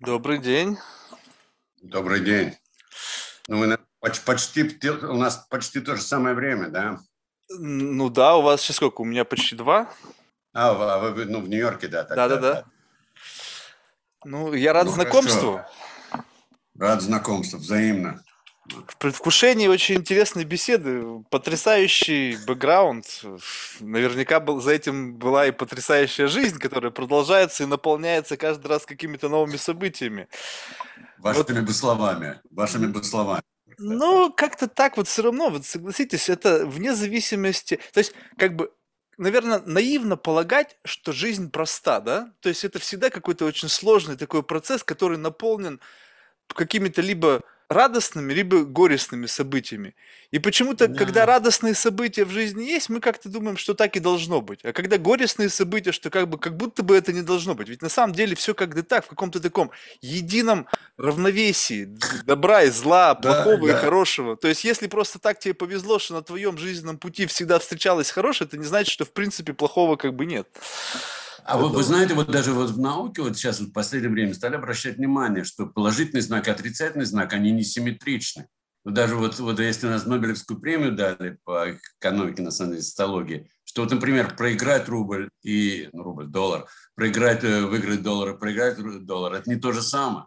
Добрый день. Добрый день. Ну, мы почти, у нас почти то же самое время, да? Ну да, у вас сейчас сколько? У меня почти два. А, вы, вы ну, в Нью-Йорке, да? Да, да, да. Ну, я рад ну, знакомству. Хорошо. Рад знакомству, взаимно. В предвкушении очень интересной беседы, потрясающий бэкграунд. Наверняка был, за этим была и потрясающая жизнь, которая продолжается и наполняется каждый раз какими-то новыми событиями. Вашими вот. бы словами, вашими бы словами. Ну, как-то так вот все равно, вот согласитесь, это вне зависимости, то есть как бы наверное, наивно полагать, что жизнь проста, да? То есть это всегда какой-то очень сложный такой процесс, который наполнен какими-то либо радостными, либо горестными событиями. И почему-то, да. когда радостные события в жизни есть, мы как-то думаем, что так и должно быть. А когда горестные события, что как бы как будто бы это не должно быть. Ведь на самом деле все как-то так, в каком-то таком едином равновесии добра и зла, плохого да, да. и хорошего. То есть, если просто так тебе повезло, что на твоем жизненном пути всегда встречалось хорошее, это не значит, что в принципе плохого как бы нет. А вы, вы знаете, вот даже вот в науке вот сейчас вот в последнее время стали обращать внимание, что положительный знак и отрицательный знак, они несимметричны. Вот даже вот, вот если нас Нобелевскую премию дали по экономике, на самом деле, социологии, что вот, например, проиграть рубль и, ну, рубль, доллар, проиграть, э, выиграть доллар и проиграть доллар, это не то же самое.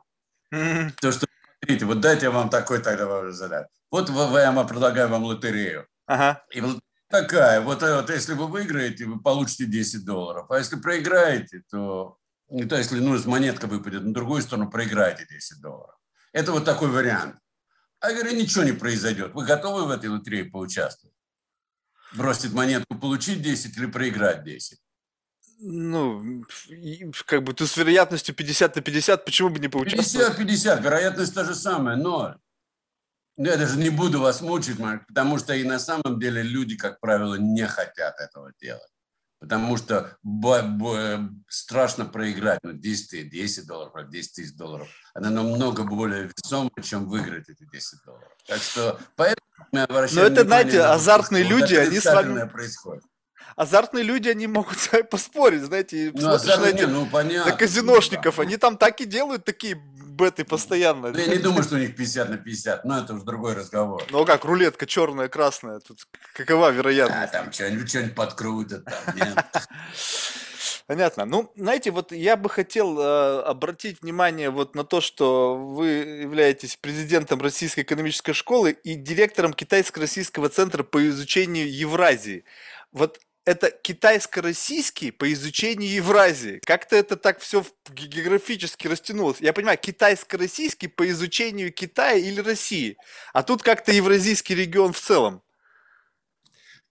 Mm-hmm. То, что, смотрите, вот дайте я вам такой тогда задать. Вот я вам предлагаю вам лотерею. Ага. И в такая. Вот, э, вот если вы выиграете, вы получите 10 долларов. А если проиграете, то, не то если ну, монетка выпадет на другую сторону, проиграете 10 долларов. Это вот такой вариант. А я говорю, ничего не произойдет. Вы готовы в этой лотерее поучаствовать? Бросить монетку, получить 10 или проиграть 10? Ну, как бы тут с вероятностью 50 на 50, почему бы не поучаствовать? 50-50, вероятность та же самая, ноль. Ну, я даже не буду вас мучить, Марк, потому что и на самом деле люди, как правило, не хотят этого делать. Потому что страшно проиграть ну, 10, 10 долларов, 10 тысяч долларов. Она намного более весомая, чем выиграть эти 10 долларов. Так что поэтому мы обращаем Но это, знаете, азартные люди, они с вами... происходит азартные люди, они могут с вами поспорить, знаете, ну, смотришь на, этих, ну, понятно, на казиношников, да. они там так и делают такие беты постоянно. Ну, я не думаю, что у них 50 на 50, но это уже другой разговор. Ну а как, рулетка черная, красная, тут какова вероятность? А, там что-нибудь, что-нибудь подкрутят, там, нет. Понятно. Ну, знаете, вот я бы хотел э, обратить внимание вот на то, что вы являетесь президентом Российской экономической школы и директором Китайско-российского центра по изучению Евразии. Вот это китайско-российский по изучению Евразии. Как-то это так все географически растянулось. Я понимаю, китайско-российский по изучению Китая или России. А тут как-то евразийский регион в целом.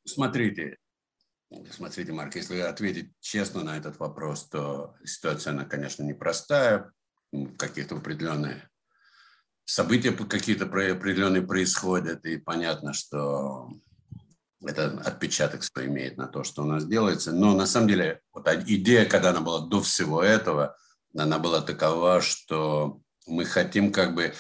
Смотрите, смотрите, Марк, если ответить честно на этот вопрос, то ситуация, она, конечно, непростая. Какие-то определенные события какие-то определенные происходят, и понятно, что это отпечаток свой имеет на то, что у нас делается. Но на самом деле вот идея, когда она была до всего этого, она была такова, что мы хотим как бы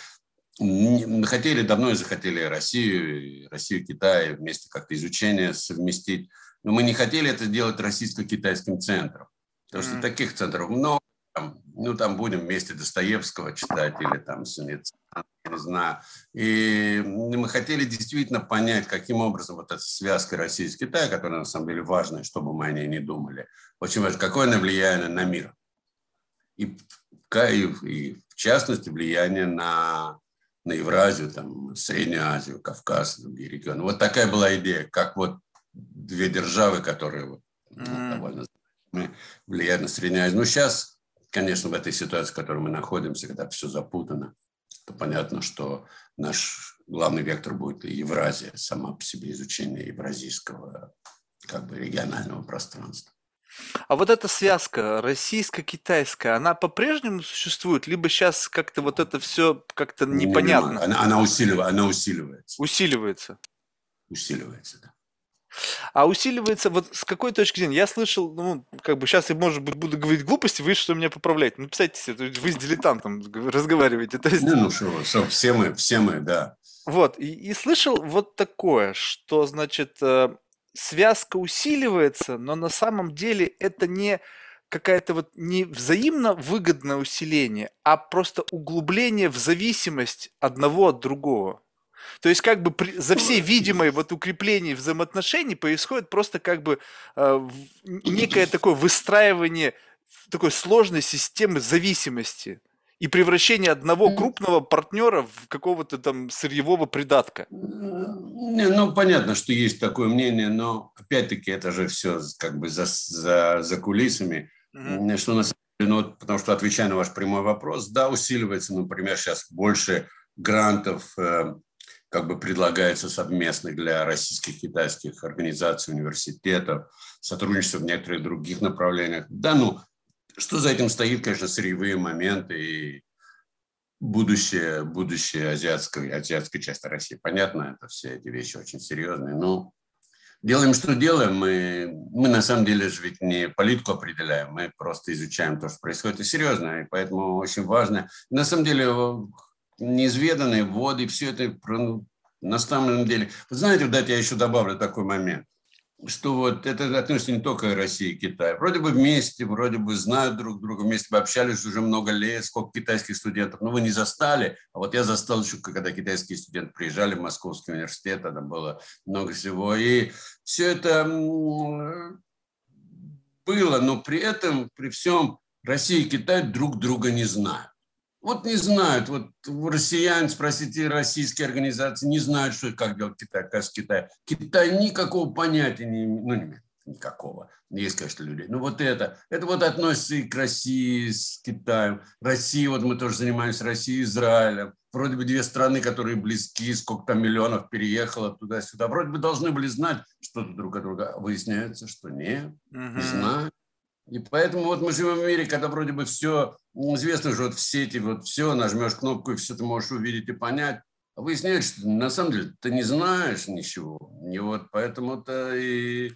мы хотели, давно и захотели Россию, Россию, Китай вместе как-то изучение совместить, но мы не хотели это делать российско-китайским центром, потому что mm-hmm. таких центров много, там, ну, там будем вместе Достоевского читать или там Сунец, не знаю. И мы хотели действительно понять, каким образом вот эта связка России с Китаем, которая на самом деле важная, чтобы мы о ней не думали, очень важно, какое она влияние на мир. И, и в частности влияние на, на Евразию, там, Среднюю Азию, Кавказ, другие регионы. Вот такая была идея, как вот две державы, которые вот, mm. довольно влияют на Среднюю Азию. Ну, сейчас конечно, в этой ситуации, в которой мы находимся, когда все запутано, то понятно, что наш главный вектор будет Евразия, сама по себе изучение евразийского как бы регионального пространства. А вот эта связка российско-китайская, она по-прежнему существует, либо сейчас как-то вот это все как-то непонятно? Не, она, она, усилив, она усиливается. Усиливается. Усиливается, да. А усиливается вот с какой точки зрения? Я слышал, ну, как бы сейчас я, может быть, буду говорить глупости, вы что меня поправляете. Ну, представьте вы с дилетантом разговариваете. То есть... Ну, ну что, что, все мы, все мы, да. Вот, и, и слышал вот такое, что, значит, э, связка усиливается, но на самом деле это не какая-то вот не взаимно выгодное усиление, а просто углубление в зависимость одного от другого. То есть как бы при, за всей видимой вот укрепление взаимоотношений происходит просто как бы э, некое такое выстраивание такой сложной системы зависимости и превращение одного крупного партнера в какого-то там сырьевого придатка. Не, ну, понятно, что есть такое мнение, но опять-таки это же все как бы за, за, за кулисами. Mm-hmm. Что на самом деле, ну, потому что отвечая на ваш прямой вопрос, да, усиливается, например, сейчас больше грантов э, как бы предлагается совместных для российских китайских организаций, университетов, сотрудничество в некоторых других направлениях. Да, ну, что за этим стоит, конечно, сырьевые моменты и будущее, будущее азиатской, азиатской части России. Понятно, это все эти вещи очень серьезные. Но делаем, что делаем. Мы, мы на самом деле же ведь не политику определяем, мы просто изучаем то, что происходит. И серьезно, и поэтому очень важно. На самом деле неизведанные воды, все это ну, на самом деле. Вы знаете, вот я еще добавлю такой момент, что вот это относится не только России и Китаю. Вроде бы вместе, вроде бы знают друг друга, вместе бы общались уже много лет, сколько китайских студентов. Но вы не застали, а вот я застал еще, когда китайские студенты приезжали в Московский университет, там было много всего. И все это было, но при этом, при всем, Россия и Китай друг друга не знают. Вот не знают, вот россияне, спросите российские организации, не знают, что как делать Китай, как с Китай. Китай никакого понятия не имеет, ну, не имеет никакого. Есть, конечно, людей. Но вот это, это вот относится и к России с Китаем. Россия, вот мы тоже занимаемся Россией, Израилем. Вроде бы две страны, которые близки, сколько там миллионов переехало туда-сюда. Вроде бы должны были знать что-то друг от друга. Выясняется, что нет, угу. не знают. И поэтому вот мы живем в мире, когда вроде бы все, ну, известно же, вот в сети, вот все, нажмешь кнопку, и все ты можешь увидеть и понять. А выясняется, что на самом деле ты не знаешь ничего. И вот поэтому это и,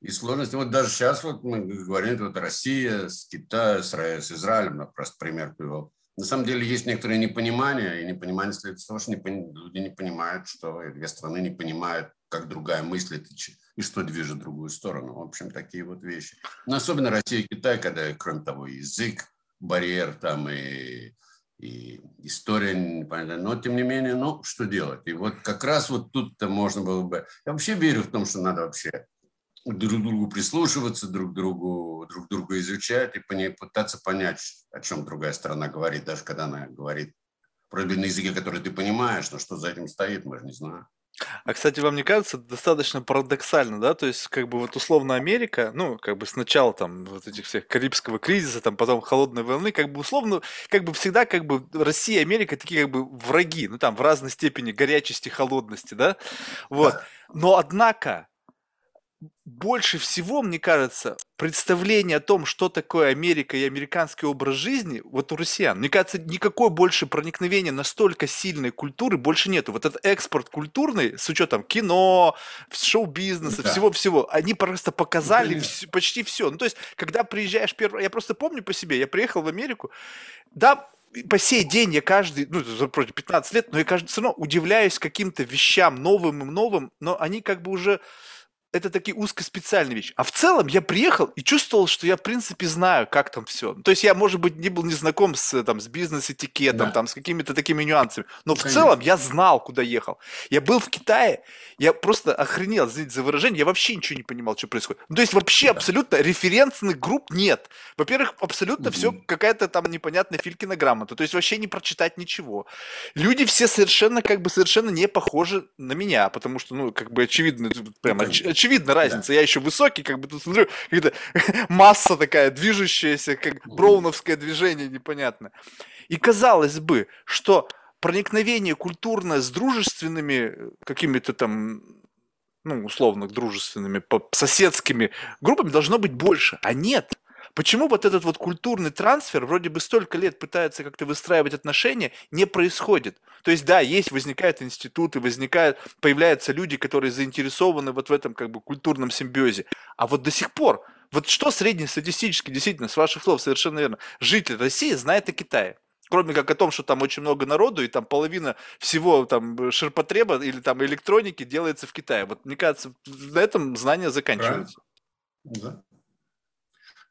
и сложности. Вот даже сейчас вот мы говорим, вот Россия с Китаем, с, с Израилем, я просто пример привел. На самом деле есть некоторые непонимания, и непонимание следует из того, что не, люди не понимают, что две страны не понимают, как другая мыслит и что движет другую сторону. В общем, такие вот вещи. Но особенно Россия и Китай, когда, кроме того, язык, барьер там и, и история непонятная. Но, тем не менее, ну, что делать? И вот как раз вот тут-то можно было бы... Я вообще верю в том, что надо вообще друг другу прислушиваться, друг другу, друг друга изучать и пытаться понять, о чем другая сторона говорит, даже когда она говорит вроде на языке, который ты понимаешь, но что за этим стоит, мы же не знаем. А, кстати, вам не кажется достаточно парадоксально, да? То есть, как бы вот условно Америка, ну, как бы сначала там вот этих всех Карибского кризиса, там потом холодной войны, как бы условно, как бы всегда как бы Россия и Америка такие как бы враги, ну там в разной степени горячести, холодности, да? Вот. Но однако больше всего, мне кажется, представление о том, что такое Америка и американский образ жизни, вот у россиян, мне кажется, никакой больше проникновения настолько сильной культуры больше нету. Вот этот экспорт культурный, с учетом кино, шоу-бизнеса, да. всего-всего, они просто показали вс- почти все. Ну, то есть, когда приезжаешь первый... Я просто помню по себе, я приехал в Америку, да, по сей день я каждый, ну, против 15 лет, но я каждый все равно удивляюсь каким-то вещам новым и новым, но они как бы уже это такие узкоспециальные вещи. А в целом я приехал и чувствовал, что я, в принципе, знаю, как там все. То есть я, может быть, не был не знаком с, там, с бизнес-этикетом, да. там, с какими-то такими нюансами, но ну, в конечно. целом я знал, куда ехал. Я был в Китае, я просто охренел, извините за выражение, я вообще ничего не понимал, что происходит. Ну, то есть вообще да. абсолютно референсных групп нет. Во-первых, абсолютно угу. все какая-то там непонятная филькина грамота, то есть вообще не прочитать ничего. Люди все совершенно, как бы, совершенно не похожи на меня, потому что, ну, как бы очевидно, прям ну, оч- очевидна разница. Да. Я еще высокий, как бы тут смотрю, какая-то масса такая движущаяся, как броуновское движение непонятно. И казалось бы, что проникновение культурное с дружественными э, какими-то там ну, условно, дружественными, соседскими группами должно быть больше, а нет. Почему вот этот вот культурный трансфер, вроде бы столько лет пытается как-то выстраивать отношения, не происходит? То есть, да, есть, возникают институты, возникают, появляются люди, которые заинтересованы вот в этом как бы культурном симбиозе. А вот до сих пор, вот что среднестатистически, действительно, с ваших слов совершенно верно, житель России знает о Китае? Кроме как о том, что там очень много народу, и там половина всего там ширпотреба или там электроники делается в Китае. Вот мне кажется, на этом знания заканчиваются. Да.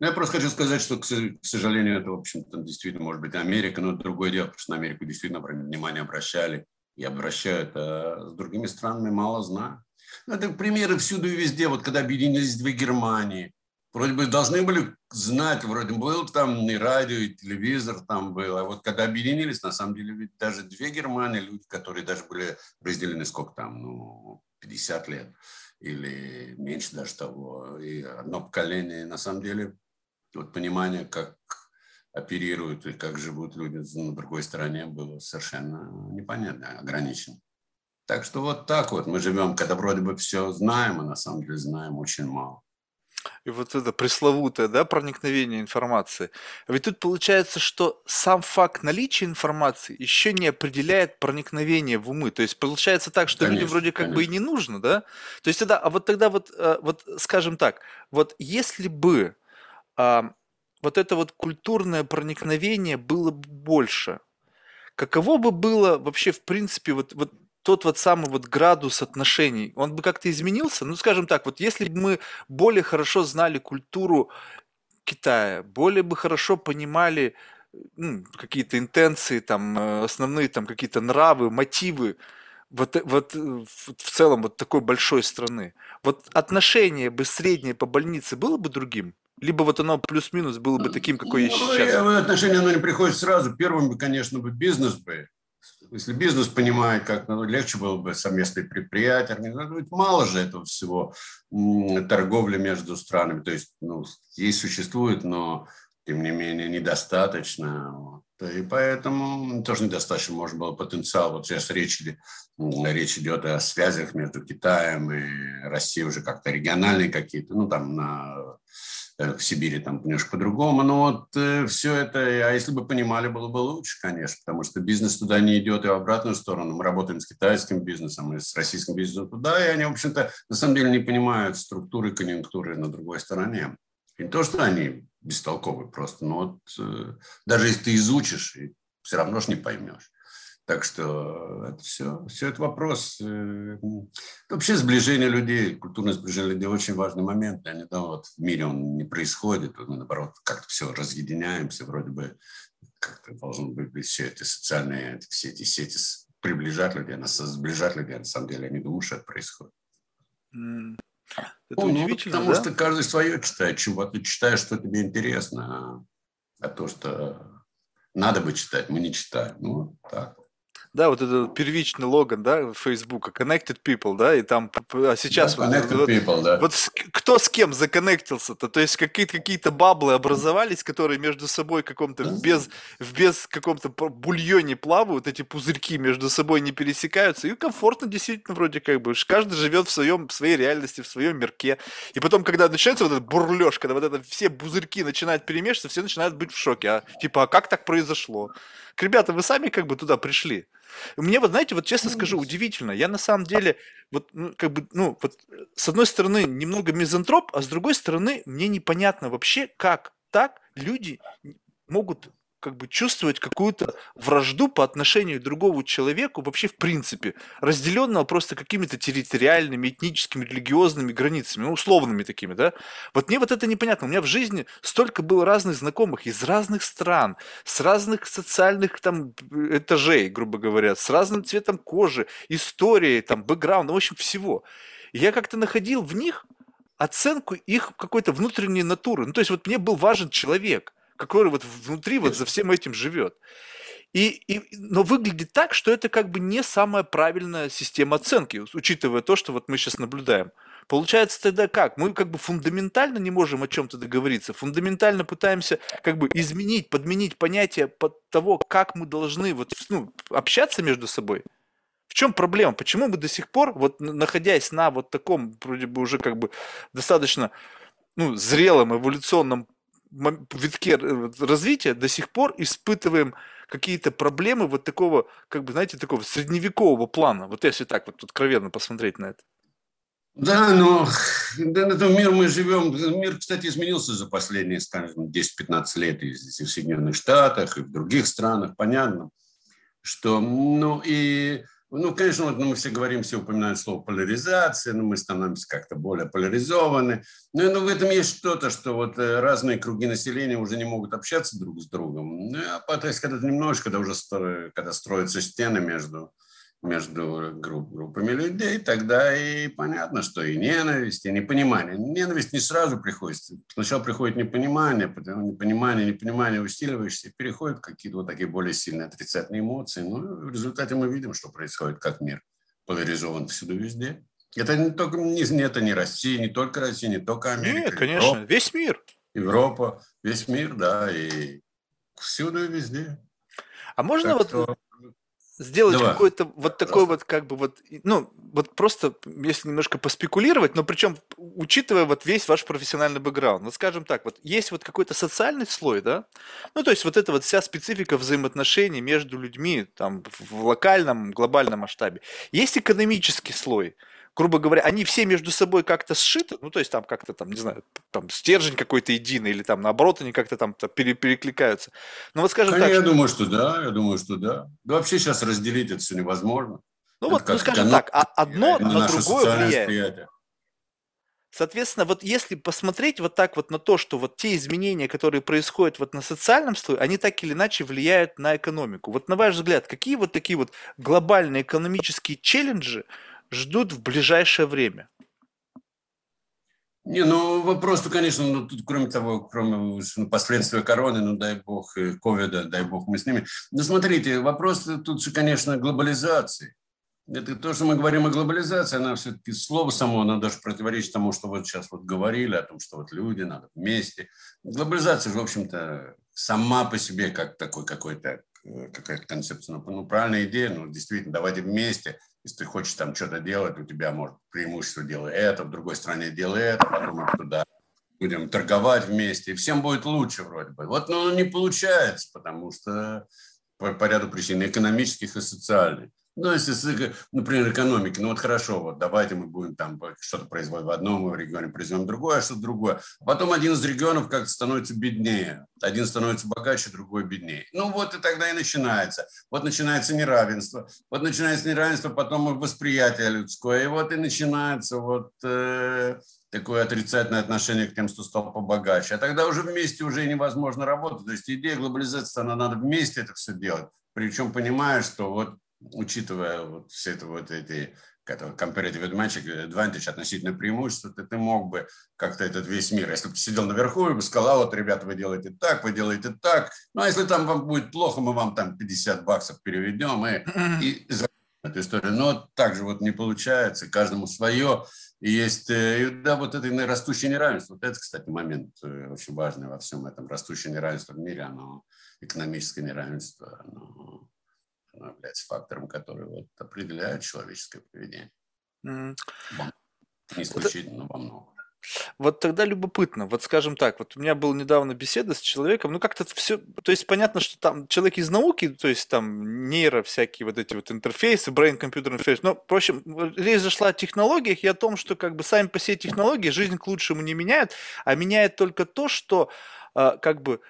Ну, я просто хочу сказать, что, к сожалению, это, в общем-то, действительно может быть Америка, но это другое дело, потому что на Америку действительно внимание обращали и обращают, а с другими странами мало знаю. Ну, это примеры всюду и везде. Вот когда объединились две Германии, вроде бы должны были знать, вроде был там и радио, и телевизор там был. А вот когда объединились, на самом деле, ведь даже две Германии, люди, которые даже были разделены сколько там, ну, 50 лет или меньше даже того. И одно поколение, на самом деле, вот понимание, как оперируют и как живут люди на другой стороне, было совершенно непонятно, ограничено. Так что вот так вот мы живем, когда вроде бы все знаем, а на самом деле знаем очень мало. И вот это пресловутое, да, проникновение информации. А ведь тут получается, что сам факт наличия информации еще не определяет проникновение в умы. То есть получается так, что конечно, людям вроде как конечно. бы и не нужно, да? То есть тогда, а вот тогда вот, э, вот скажем так, вот если бы а, вот это вот культурное проникновение было бы больше, каково бы было вообще в принципе вот, вот тот вот самый вот градус отношений, он бы как-то изменился? Ну, скажем так, вот если бы мы более хорошо знали культуру Китая, более бы хорошо понимали ну, какие-то интенции, там, э, основные там какие-то нравы, мотивы, вот, э, вот в целом вот такой большой страны, вот отношение бы среднее по больнице было бы другим? Либо вот оно плюс-минус было бы таким, какое есть ну, сейчас? Отношение оно не приходит сразу. Первым бы, конечно, бы бизнес бы если бизнес понимает, как ну, легче было бы совместные предприятия, мало же этого всего торговли между странами. То есть, ну, есть существует, но тем не менее недостаточно. И поэтому тоже недостаточно, может был потенциал. Вот сейчас речь, речь идет о связях между Китаем и Россией уже как-то региональные какие-то, ну там на в Сибири там немножко по-другому, но вот э, все это, а если бы понимали, было бы лучше, конечно, потому что бизнес туда не идет и в обратную сторону. Мы работаем с китайским бизнесом и с российским бизнесом туда, и они, в общем-то, на самом деле не понимают структуры конъюнктуры на другой стороне. И не то, что они бестолковые просто, но вот э, даже если ты изучишь, все равно ж не поймешь. Так что это все, все это вопрос. Э, вообще сближение людей, культурное сближение людей очень важный момент. Я не думаю, вот в мире он не происходит. Мы, наоборот, как-то все разъединяемся. Вроде бы как-то должно быть все эти социальные, все эти сети приближать людей, нас сближать людей. На самом деле я не думаю, что это происходит. Это ну, удивительно, Потому да? что каждый свое читает. Чего ты читаешь, что тебе интересно. А, а то, что надо бы читать, мы не читаем. Ну, так да, вот этот первичный логан, да, Фейсбука, Connected People, да, и там, а сейчас да, вот, вот, people, да. вот кто с кем законнектился-то, то есть какие-то какие-то баблы образовались, которые между собой каком-то в без, в без каком-то бульоне плавают, эти пузырьки между собой не пересекаются, и комфортно действительно вроде как бы, каждый живет в своем, в своей реальности, в своем мирке, и потом, когда начинается вот этот бурлеж, когда вот это все пузырьки начинают перемешиваться, все начинают быть в шоке, а типа, а как так произошло? Ребята, вы сами как бы туда пришли. Мне вот, знаете, вот честно скажу, удивительно. Я на самом деле, вот, ну, как бы, ну, вот, с одной стороны, немного мизантроп, а с другой стороны, мне непонятно вообще, как так люди могут как бы чувствовать какую-то вражду по отношению к другому человеку вообще в принципе, разделенного просто какими-то территориальными, этническими, религиозными границами, ну, условными такими, да. Вот мне вот это непонятно. У меня в жизни столько было разных знакомых из разных стран, с разных социальных там этажей, грубо говоря, с разным цветом кожи, историей, там, бэкграундом, в общем, всего. И я как-то находил в них оценку их какой-то внутренней натуры. Ну, то есть вот мне был важен человек – который вот внутри вот за всем этим живет. И, и, но выглядит так, что это как бы не самая правильная система оценки, учитывая то, что вот мы сейчас наблюдаем. Получается тогда как? Мы как бы фундаментально не можем о чем-то договориться, фундаментально пытаемся как бы изменить, подменить понятие под того, как мы должны вот, ну, общаться между собой. В чем проблема? Почему мы до сих пор, вот находясь на вот таком, вроде бы уже как бы достаточно ну, зрелом эволюционном витке развития до сих пор испытываем какие-то проблемы вот такого, как бы, знаете, такого средневекового плана. Вот если так вот откровенно посмотреть на это. Да, но да, на этом мир мы живем. Мир, кстати, изменился за последние, скажем, 10-15 лет и в Соединенных Штатах, и в других странах. Понятно, что, ну, и ну, конечно, вот, ну, мы все говорим, все упоминают слово поляризация, но мы становимся как-то более поляризованы. Но, но в этом есть что-то, что вот э, разные круги населения уже не могут общаться друг с другом. Ну, а потом, когда немножко, когда уже когда строятся стены между между групп, группами людей, тогда и понятно, что и ненависть, и непонимание. Ненависть не сразу приходит. Сначала приходит непонимание, потом непонимание, непонимание усиливаешься, и переходят какие-то вот такие более сильные отрицательные эмоции. Ну, в результате мы видим, что происходит, как мир поляризован всюду везде. Это не только не, это не Россия, не только Россия, не только Америка. Нет, конечно, Европа, весь мир. Европа, весь мир, да, и всюду и везде. А можно так вот что сделать Давай. какой-то вот такой вот как бы вот, ну, вот просто, если немножко поспекулировать, но причем учитывая вот весь ваш профессиональный бэкграунд, вот скажем так, вот есть вот какой-то социальный слой, да, ну, то есть вот эта вот вся специфика взаимоотношений между людьми там в локальном, глобальном масштабе. Есть экономический слой, грубо говоря, они все между собой как-то сшиты, ну, то есть там как-то там, не знаю, там стержень какой-то единый, или там наоборот они как-то там пере перекликаются. Ну, вот скажем Конечно, так. Я что... думаю, что да, я думаю, что да. Да вообще сейчас разделить это все невозможно. Ну, это вот, ну, скажем так, а одно на, на другое влияет. Соответственно, вот если посмотреть вот так вот на то, что вот те изменения, которые происходят вот на социальном слое, они так или иначе влияют на экономику. Вот на ваш взгляд, какие вот такие вот глобальные экономические челленджи ждут в ближайшее время? Не, ну вопрос-то, конечно, ну тут кроме того, кроме ну, последствий короны, ну дай бог, ковида, дай бог мы с ними. Ну смотрите, вопрос тут же, конечно, глобализации. Это то, что мы говорим о глобализации, она все-таки слово само, она даже противоречит тому, что вот сейчас вот говорили, о том, что вот люди надо вместе. Глобализация же, в общем-то, сама по себе как такой какой-то э, какая-то концепция, ну, ну правильная идея, ну действительно, давайте вместе – если ты хочешь там что-то делать, у тебя может преимущество делай это, в другой стране делай это, потом туда будем торговать вместе, и всем будет лучше вроде бы. Вот, но не получается, потому что по, по ряду причин экономических и социальных. Ну, если, например, экономики, ну вот хорошо, вот давайте мы будем там что-то производить в одном регионе, произведем другое, а что-то другое. А потом один из регионов как-то становится беднее, один становится богаче, другой беднее. Ну вот и тогда и начинается. Вот начинается неравенство, вот начинается неравенство, потом восприятие людское, и вот и начинается вот э, такое отрицательное отношение к тем, кто стал побогаче. А тогда уже вместе уже невозможно работать. То есть идея глобализации, она надо вместе это все делать. Причем понимая, что вот учитывая вот все это вот эти comparative advantage, относительное преимущество, ты, ты мог бы как-то этот весь мир, если бы ты сидел наверху и бы сказал, а вот, ребята, вы делаете так, вы делаете так, ну, а если там вам будет плохо, мы вам там 50 баксов переведем и, и эту историю. Но так же вот не получается, каждому свое. И есть, э, да, вот это растущее неравенство. Вот это, кстати, момент э, очень важный во всем этом. Растущее неравенство в мире, оно экономическое неравенство, оно является фактором, который вот определяет человеческое поведение. Mm. Не исключительно, но во многом. Вот тогда любопытно, вот скажем так, вот у меня была недавно беседа с человеком, ну как-то все, то есть понятно, что там человек из науки, то есть там нейро всякие вот эти вот интерфейсы, brain computer interface, но, в общем, речь зашла о технологиях и о том, что как бы сами по себе технологии жизнь к лучшему не меняют, а меняет только то, что э, как бы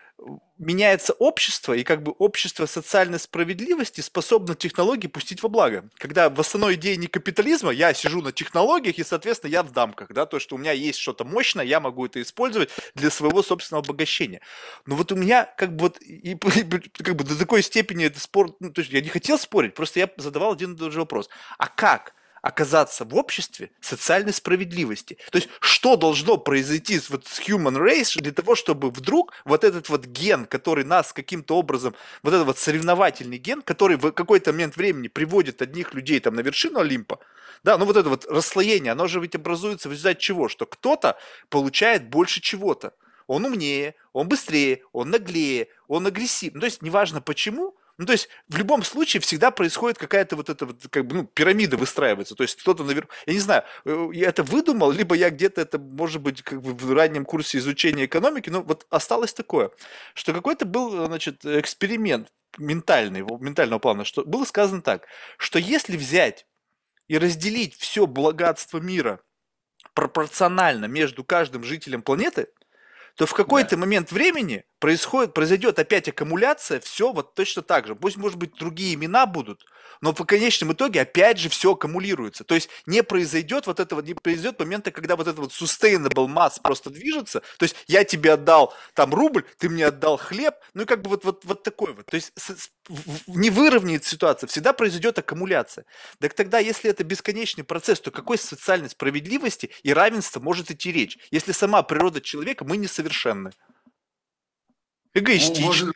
меняется общество, и как бы общество социальной справедливости способно технологии пустить во благо. Когда в основной идее не капитализма, я сижу на технологиях, и, соответственно, я в дамках, да, то, что у меня есть что-то мощное, я могу это использовать для своего собственного обогащения. Но вот у меня как бы вот, и, как бы до такой степени это спор, ну, то есть я не хотел спорить, просто я задавал один и тот же вопрос. А как? Оказаться в обществе социальной справедливости. То есть, что должно произойти с, вот, с human race для того, чтобы вдруг вот этот вот ген, который нас каким-то образом, вот этот вот соревновательный ген, который в какой-то момент времени приводит одних людей там на вершину Олимпа, да, ну вот это вот расслоение, оно же ведь образуется в результате чего? Что кто-то получает больше чего-то. Он умнее, он быстрее, он наглее, он агрессивнее. Ну, то есть, неважно почему, ну, то есть, в любом случае всегда происходит какая-то вот эта вот, как бы, ну, пирамида выстраивается. То есть, кто-то наверху, я не знаю, э, я это выдумал, либо я где-то это, может быть, как бы в раннем курсе изучения экономики, но вот осталось такое, что какой-то был, значит, эксперимент ментальный, ментального плана, что было сказано так, что если взять и разделить все богатство мира пропорционально между каждым жителем планеты, то в какой-то да. момент времени происходит, произойдет опять аккумуляция, все вот точно так же. Пусть, может быть, другие имена будут, но в конечном итоге опять же все аккумулируется. То есть не произойдет вот этого, не произойдет момента, когда вот этот вот sustainable mass просто движется. То есть я тебе отдал там рубль, ты мне отдал хлеб, ну и как бы вот, вот, вот такой вот. То есть не выровняет ситуация, всегда произойдет аккумуляция. Так тогда, если это бесконечный процесс, то какой социальной справедливости и равенства может идти речь, если сама природа человека, мы несовершенны? Эгоистично. Ну, может,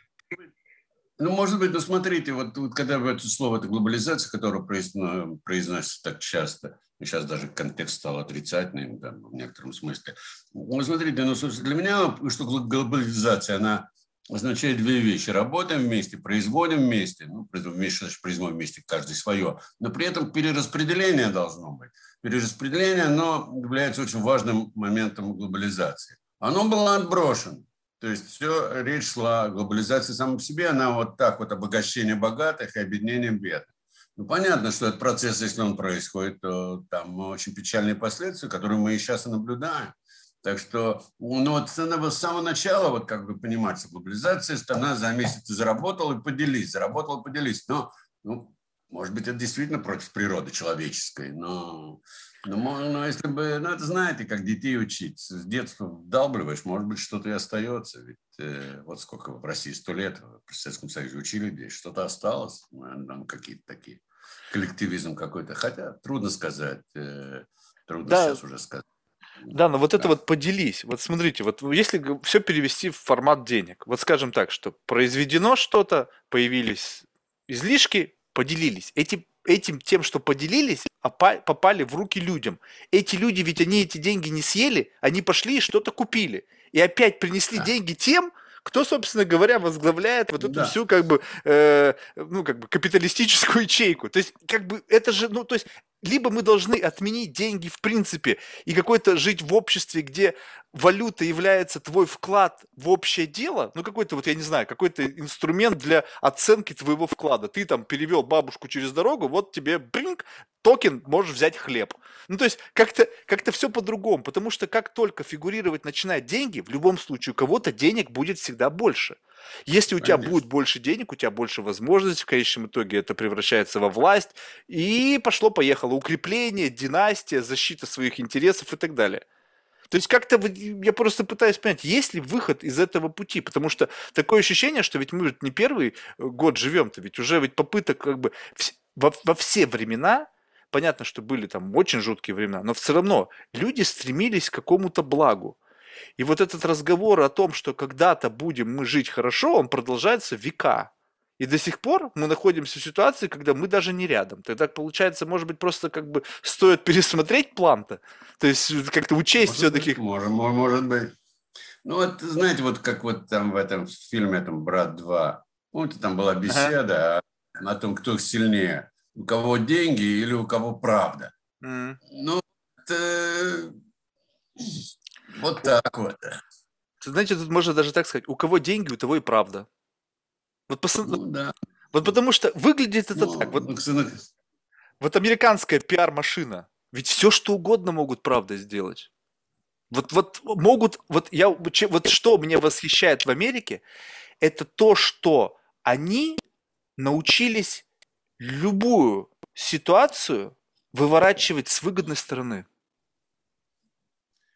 ну, может быть, ну смотрите, вот, вот когда это слово это глобализация, которое произно, произносится так часто, сейчас даже контекст стал отрицательным да, в некотором смысле. Ну, смотрите, ну, для меня, что глобализация, она означает две вещи. Работаем вместе, производим вместе, ну, вместе, значит, производим вместе каждый свое, но при этом перераспределение должно быть. Перераспределение, оно является очень важным моментом глобализации. Оно было отброшено. То есть все, речь шла о глобализации сама по себе, она вот так вот обогащение богатых и объединение бедных. Ну, понятно, что этот процесс, если он происходит, то там очень печальные последствия, которые мы и сейчас и наблюдаем. Так что, ну, вот с самого начала, вот как бы понимать, что глобализация, страна за месяц заработала и поделись, заработала и поделись. Но, ну, может быть, это действительно против природы человеческой, но ну, ну, если бы, ну, это знаете, как детей учить. С детства вдалбливаешь, может быть, что-то и остается. Ведь э, вот сколько в России, сто лет, в Советском Союзе учили здесь, что-то осталось, наверное, какие-то такие, коллективизм какой-то. Хотя трудно сказать, э, трудно да. сейчас уже сказать. Да, но вот это вот поделись. Вот смотрите, вот если все перевести в формат денег, вот скажем так, что произведено что-то, появились излишки, поделились. Эти этим тем, что поделились, попали в руки людям. Эти люди, ведь они эти деньги не съели, они пошли и что-то купили. И опять принесли да. деньги тем, кто, собственно говоря, возглавляет вот эту да. всю как бы, э, ну, как бы капиталистическую ячейку. То есть, как бы, это же, ну, то есть, либо мы должны отменить деньги в принципе и какой-то жить в обществе, где валюта является твой вклад в общее дело, ну какой-то вот, я не знаю, какой-то инструмент для оценки твоего вклада. Ты там перевел бабушку через дорогу, вот тебе, бринг, токен, можешь взять хлеб. Ну то есть как-то как все по-другому, потому что как только фигурировать начинают деньги, в любом случае у кого-то денег будет всегда больше. Если у тебя будет больше денег, у тебя больше возможностей, в конечном итоге это превращается во власть, и пошло-поехало укрепление, династия, защита своих интересов и так далее. То есть как-то я просто пытаюсь понять, есть ли выход из этого пути, потому что такое ощущение, что ведь мы не первый год живем-то, ведь уже ведь попыток как бы во, во все времена, понятно, что были там очень жуткие времена, но все равно люди стремились к какому-то благу. И вот этот разговор о том, что когда-то будем мы жить хорошо, он продолжается века. И до сих пор мы находимся в ситуации, когда мы даже не рядом. Тогда, получается, может быть, просто как бы стоит пересмотреть план-то? То есть как-то учесть все-таки... Может, может быть. Ну вот, знаете, вот как вот там в этом фильме там «Брат 2», помните, там была беседа ага. о том, кто сильнее, у кого деньги или у кого правда. Mm. Ну, это... вот так вот. Знаете, тут можно даже так сказать, у кого деньги, у того и правда. Вот, пос... ну, да. вот потому что выглядит это ну, так. Вот, ну, вот американская пиар-машина. Ведь все, что угодно могут правда сделать. Вот, вот могут, вот я, вот что меня восхищает в Америке, это то, что они научились любую ситуацию выворачивать с выгодной стороны.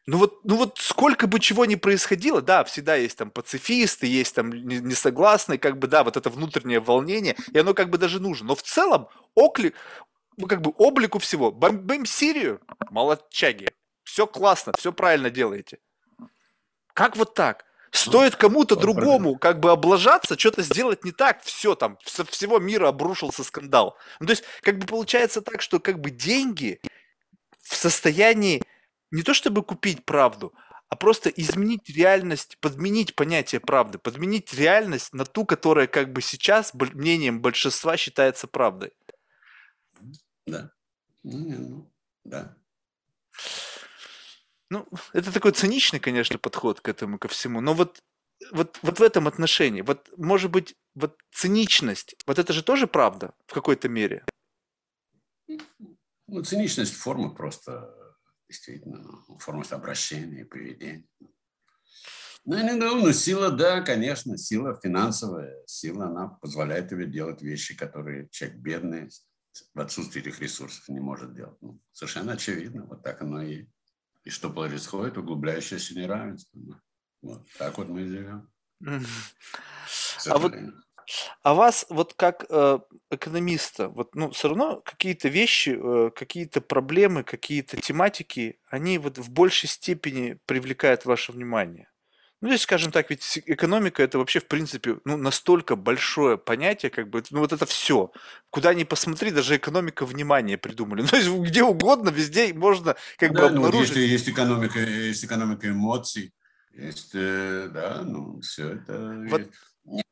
Ну вот, ну вот сколько бы чего ни происходило, да, всегда есть там пацифисты, есть там несогласные, как бы, да, вот это внутреннее волнение, и оно как бы даже нужно. Но в целом окли, ну, как бы облику всего, бомбим Сирию, молодчаги, все классно, все правильно делаете. Как вот так? Стоит кому-то другому как бы облажаться, что-то сделать не так, все там, со всего мира обрушился скандал. Ну, то есть, как бы получается так, что как бы деньги в состоянии не то чтобы купить правду, а просто изменить реальность, подменить понятие правды, подменить реальность на ту, которая как бы сейчас мнением большинства считается правдой. Да. Ну, ну, да. Ну, это такой циничный, конечно, подход к этому, ко всему. Но вот, вот, вот в этом отношении, вот, может быть, вот циничность, вот это же тоже правда в какой-то мере? Ну, циничность формы просто действительно форма обращения и поведения. Ну, думаю, ну, сила, да, конечно, сила финансовая, сила, она позволяет тебе делать вещи, которые человек бедный в отсутствии этих ресурсов не может делать. Ну, совершенно очевидно, вот так оно и И что происходит? Углубляющееся неравенство. Вот так вот мы и живем. А вот а вас вот как э, экономиста, вот, ну, все равно какие-то вещи, э, какие-то проблемы, какие-то тематики, они вот в большей степени привлекают ваше внимание. Ну, здесь, скажем так, ведь экономика это вообще, в принципе, ну, настолько большое понятие, как бы, ну, вот это все. Куда ни посмотри, даже экономика внимания придумали. Ну, то есть где угодно, везде можно как да, бы обнаружить. Ну, есть, есть экономика, есть экономика эмоций, есть, э, да, ну, все это. Вот.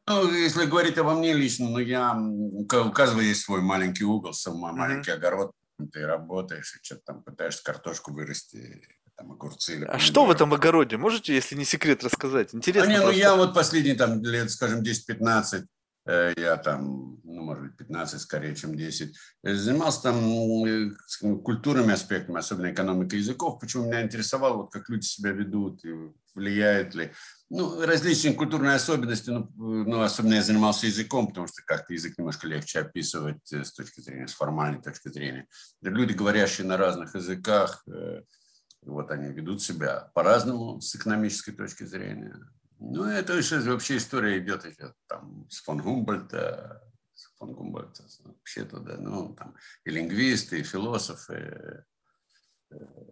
Ну, если говорить обо мне лично, ну, я, у каждого есть свой маленький угол, свой маленький mm-hmm. огород, ты работаешь, и что-то там пытаешься картошку вырасти, там огурцы. Или а что в этом огороде? Можете, если не секрет, рассказать? Интересно. А не, ну я вот последние там лет, скажем, 10-15, э, я там, ну, может быть, 15 скорее, чем 10, э, занимался там э, культурными аспектами, особенно экономикой языков. Почему меня интересовало, вот как люди себя ведут, и влияет ли. Ну, различные культурные особенности, ну, ну, особенно я занимался языком, потому что как-то язык немножко легче описывать с точки зрения, с формальной точки зрения. Люди, говорящие на разных языках, вот они ведут себя по-разному с экономической точки зрения. Ну, это еще вообще история идет еще там с фон Гумбольта, с фон Гумбольта вообще туда, ну, там и лингвисты, и философы.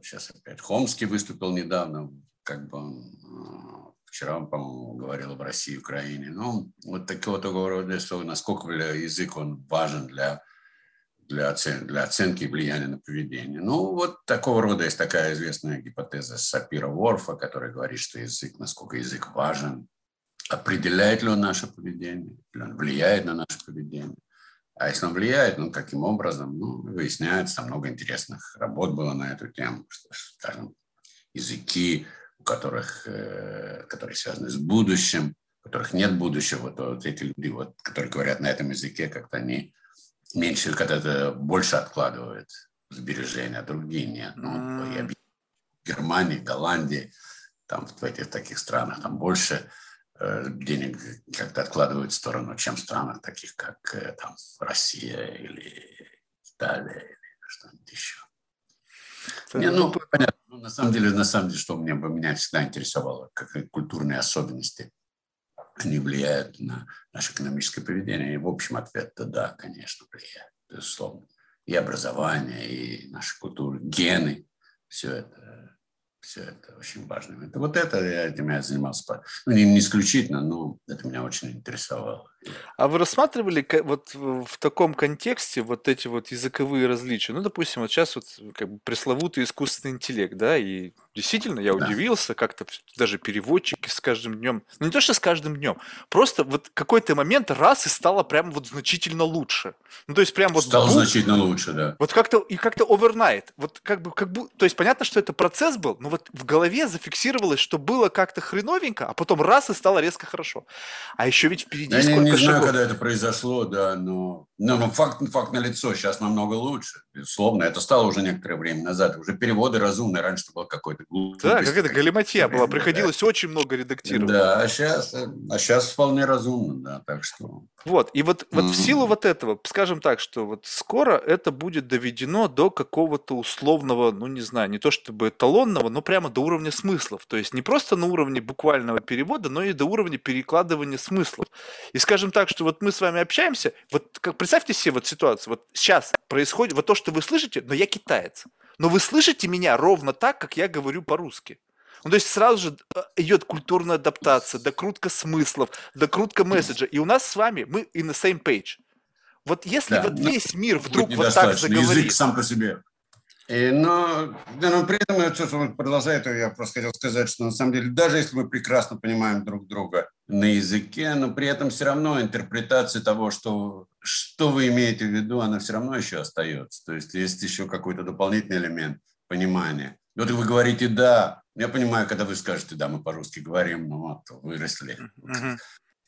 Сейчас опять Хомский выступил недавно, как бы он э, вчера, по-моему, говорил об России Украине. Ну, вот такого, такого рода, насколько язык он важен для для, оцен, для оценки влияния на поведение. Ну, вот такого рода есть такая известная гипотеза Сапира Ворфа, которая говорит, что язык, насколько язык важен, определяет ли он наше поведение, или он влияет на наше поведение. А если он влияет, ну, каким образом, ну, выясняется, там много интересных работ было на эту тему, что, скажем, языки, у которых, э, которые связаны с будущим, у которых нет будущего, вот, вот эти люди, вот, которые говорят на этом языке, как-то они меньше, когда-то больше откладывают сбережения, а другие нет. Ну, mm. в Германии, Голландии, там в этих таких странах, там больше э, денег как-то откладывают в сторону, чем в странах таких, как э, там Россия или Италия или что-нибудь еще. Не, ну, понятно. Ну, на самом деле, на самом деле, что меня, меня всегда интересовало, как культурные особенности они влияют на наше экономическое поведение. И в общем ответ-то да, конечно, влияют, безусловно. И образование, и наша культура, гены, все это, все это очень важно. Это, вот это я этим я занимался. Ну, не, не исключительно, но это меня очень интересовало. А вы рассматривали вот в таком контексте вот эти вот языковые различия? Ну, допустим, вот сейчас вот как бы пресловутый искусственный интеллект, да, и действительно я да. удивился, как-то даже переводчики с каждым днем, ну не то что с каждым днем, просто вот какой-то момент раз и стало прям вот значительно лучше. Ну, то есть прям вот... Стало бух, значительно лучше, да. Вот как-то, и как-то overnight. Вот как бы, как бы, то есть понятно, что это процесс был, но вот в голове зафиксировалось, что было как-то хреновенько, а потом раз и стало резко хорошо. А еще ведь впереди да, сколько не, не знаю, когда это произошло, да, но, но, но факт, факт на лицо сейчас намного лучше, безусловно. Это стало уже некоторое время назад. Уже переводы разумные. Раньше было какой-то глупость. Да, какая-то галиматья была. Приходилось да. очень много редактировать. Да, а сейчас, а сейчас вполне разумно, да, так что... Вот, и вот, вот mm-hmm. в силу вот этого, скажем так, что вот скоро это будет доведено до какого-то условного, ну не знаю, не то чтобы эталонного, но прямо до уровня смыслов. То есть не просто на уровне буквального перевода, но и до уровня перекладывания смыслов. И скажем так, что вот мы с вами общаемся, вот как представьте себе вот ситуацию, вот сейчас происходит вот то, что вы слышите, но я китаец. Но вы слышите меня ровно так, как я говорю по-русски. Ну, то есть сразу же э, идет культурная адаптация, докрутка смыслов, докрутка месседжа. И у нас с вами, мы и на same page. Вот если да, вот весь мир вдруг вот так заговорит... Язык сам по себе. И, но, да, но при этом, что продолжает, я просто хотел сказать, что на самом деле, даже если мы прекрасно понимаем друг друга на языке, но при этом все равно интерпретация того, что, что вы имеете в виду, она все равно еще остается. То есть есть еще какой-то дополнительный элемент понимания. Вот вы говорите «да», я понимаю, когда вы скажете «да», мы по-русски говорим, ну вот, выросли. Uh-huh.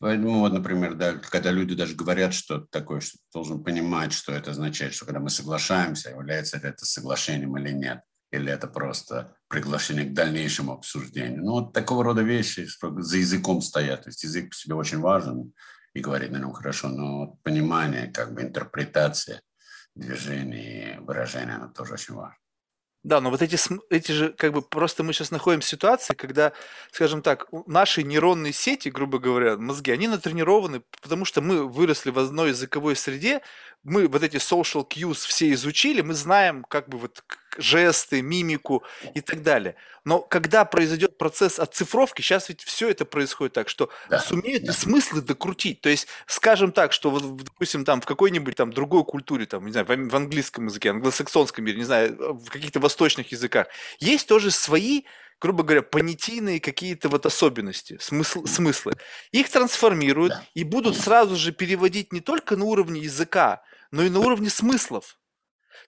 Поэтому, вот, например, да, когда люди даже говорят что-то такое, что должен понимать, что это означает, что когда мы соглашаемся, является ли это соглашением или нет. или это просто приглашение к дальнейшему обсуждению. Ну, вот такого рода вещи за языком стоят. То есть язык по себе очень важен, и говорить на нем хорошо, но понимание, как бы интерпретация движений, выражения, оно тоже очень важно. Да, но вот эти, эти же, как бы, просто мы сейчас находим ситуации, когда, скажем так, наши нейронные сети, грубо говоря, мозги, они натренированы, потому что мы выросли в одной языковой среде, мы вот эти social cues все изучили, мы знаем как бы вот жесты, мимику и так далее. Но когда произойдет процесс оцифровки, сейчас ведь все это происходит так, что да, сумеют да. смыслы докрутить. То есть, скажем так, что вот, допустим, там в какой-нибудь там другой культуре, там, не знаю, в английском языке, англосаксонском мире, не знаю, в каких-то восточных языках, есть тоже свои грубо говоря, понятийные какие-то вот особенности, смысл, смыслы. Их трансформируют да. и будут сразу же переводить не только на уровне языка, но и на уровне смыслов.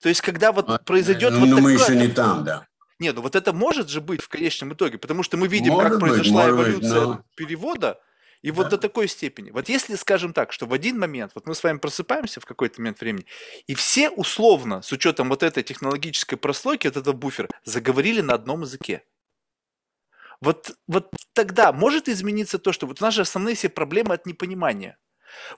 То есть, когда вот а, произойдет... Ну, вот но мы еще не там, да. Нет, ну вот это может же быть в конечном итоге, потому что мы видим, может как быть, произошла эволюция быть, но... перевода, и да. вот до такой степени. Вот если, скажем так, что в один момент, вот мы с вами просыпаемся в какой-то момент времени, и все условно, с учетом вот этой технологической прослойки, вот этого буфера, заговорили на одном языке. Вот, вот тогда может измениться то, что вот у нас же основные все проблемы от непонимания.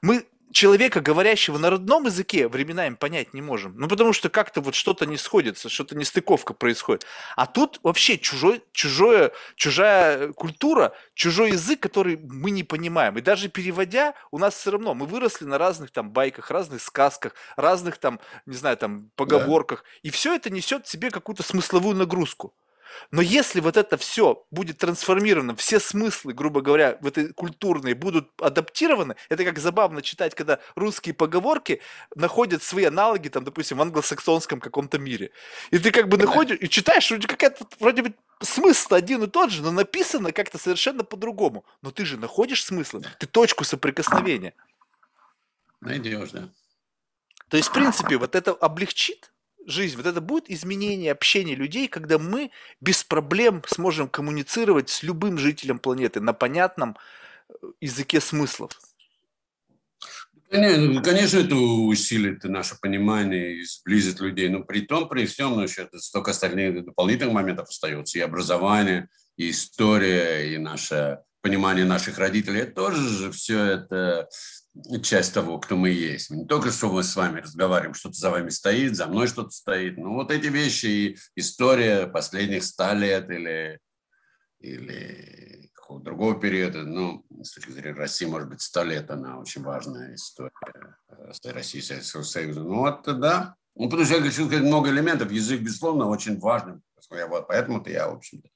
Мы человека, говорящего на родном языке, временами понять не можем. Ну, потому что как-то вот что-то не сходится, что-то нестыковка происходит. А тут вообще чужой, чужое, чужая культура, чужой язык, который мы не понимаем. И даже переводя, у нас все равно, мы выросли на разных там байках, разных сказках, разных там, не знаю, там поговорках. Да. И все это несет в себе какую-то смысловую нагрузку. Но если вот это все будет трансформировано, все смыслы, грубо говоря, в этой культурные будут адаптированы, это как забавно читать, когда русские поговорки находят свои аналоги, там, допустим, в англосаксонском каком-то мире. И ты как бы находишь и читаешь, вроде какая-то, вроде бы смысл один и тот же, но написано как-то совершенно по-другому. Но ты же находишь смысл, ты точку соприкосновения. Найдешь, да. То есть, в принципе, вот это облегчит жизнь, вот это будет изменение общения людей, когда мы без проблем сможем коммуницировать с любым жителем планеты на понятном э, языке смыслов. Ну, конечно, это усилит наше понимание и сблизит людей, но при том, при всем, ну, еще столько остальных дополнительных моментов остается, и образование, и история, и наше понимание наших родителей, это тоже же все это часть того, кто мы есть. Не только что мы с вами разговариваем, что-то за вами стоит, за мной что-то стоит. Ну, вот эти вещи и история последних ста лет или, или какого-то другого периода, ну, с точки зрения России, может быть, сто лет, она очень важная история э, России Советского Союза. Ну, вот, да. Ну, потому что я хочу сказать много элементов. Язык, безусловно, очень важный. Поэтому-то я, в общем-то,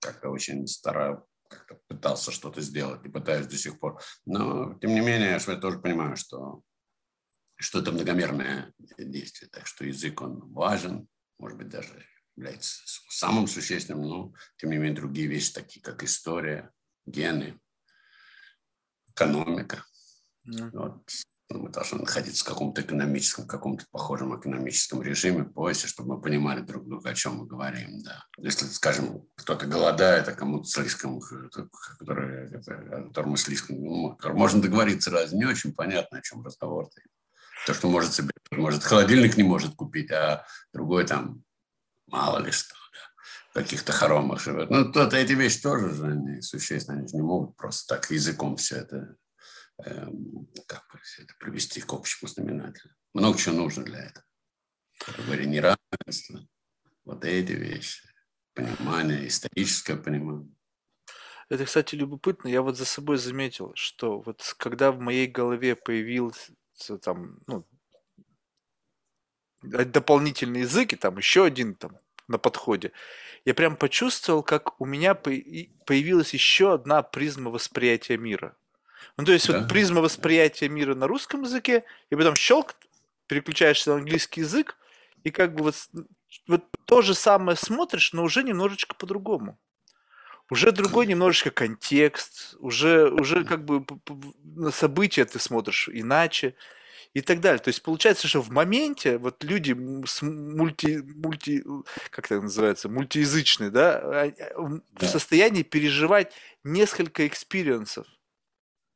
как-то очень стараюсь как-то пытался что-то сделать и пытаюсь до сих пор. Но, тем не менее, я тоже понимаю, что, что это многомерное действие. Так что язык, он важен, может быть, даже является самым существенным, но, тем не менее, другие вещи, такие как история, гены, экономика. Mm. Вот мы должны находиться в каком-то экономическом, каком-то похожем экономическом режиме, поясе, чтобы мы понимали друг друга, о чем мы говорим. Да. Если, скажем, кто-то голодает, а кому-то слишком, который, которому слишком, ну, можно договориться раз, не очень понятно, о чем разговор. -то. То, что может себе, может, холодильник не может купить, а другой там мало ли что в каких-то хоромах живет. Ну, то, эти вещи тоже же они существенно, они же не могут просто так языком все это Эм, как это привести к общему знаменателю. Много чего нужно для этого. Говоря, неравенство, вот эти вещи, понимание, историческое понимание. Это, кстати, любопытно. Я вот за собой заметил, что вот когда в моей голове появился там, ну, дополнительный язык, и там еще один там на подходе, я прям почувствовал, как у меня появилась еще одна призма восприятия мира. Ну, то есть да. вот призма восприятия мира на русском языке, и потом щелк, переключаешься на английский язык, и как бы вот, вот то же самое смотришь, но уже немножечко по-другому. Уже другой немножечко контекст, уже, уже как бы на события ты смотришь иначе и так далее. То есть получается, что в моменте вот люди с мульти, мульти как это называется, мультиязычные, да, а, а, в состоянии переживать несколько experience 'ов.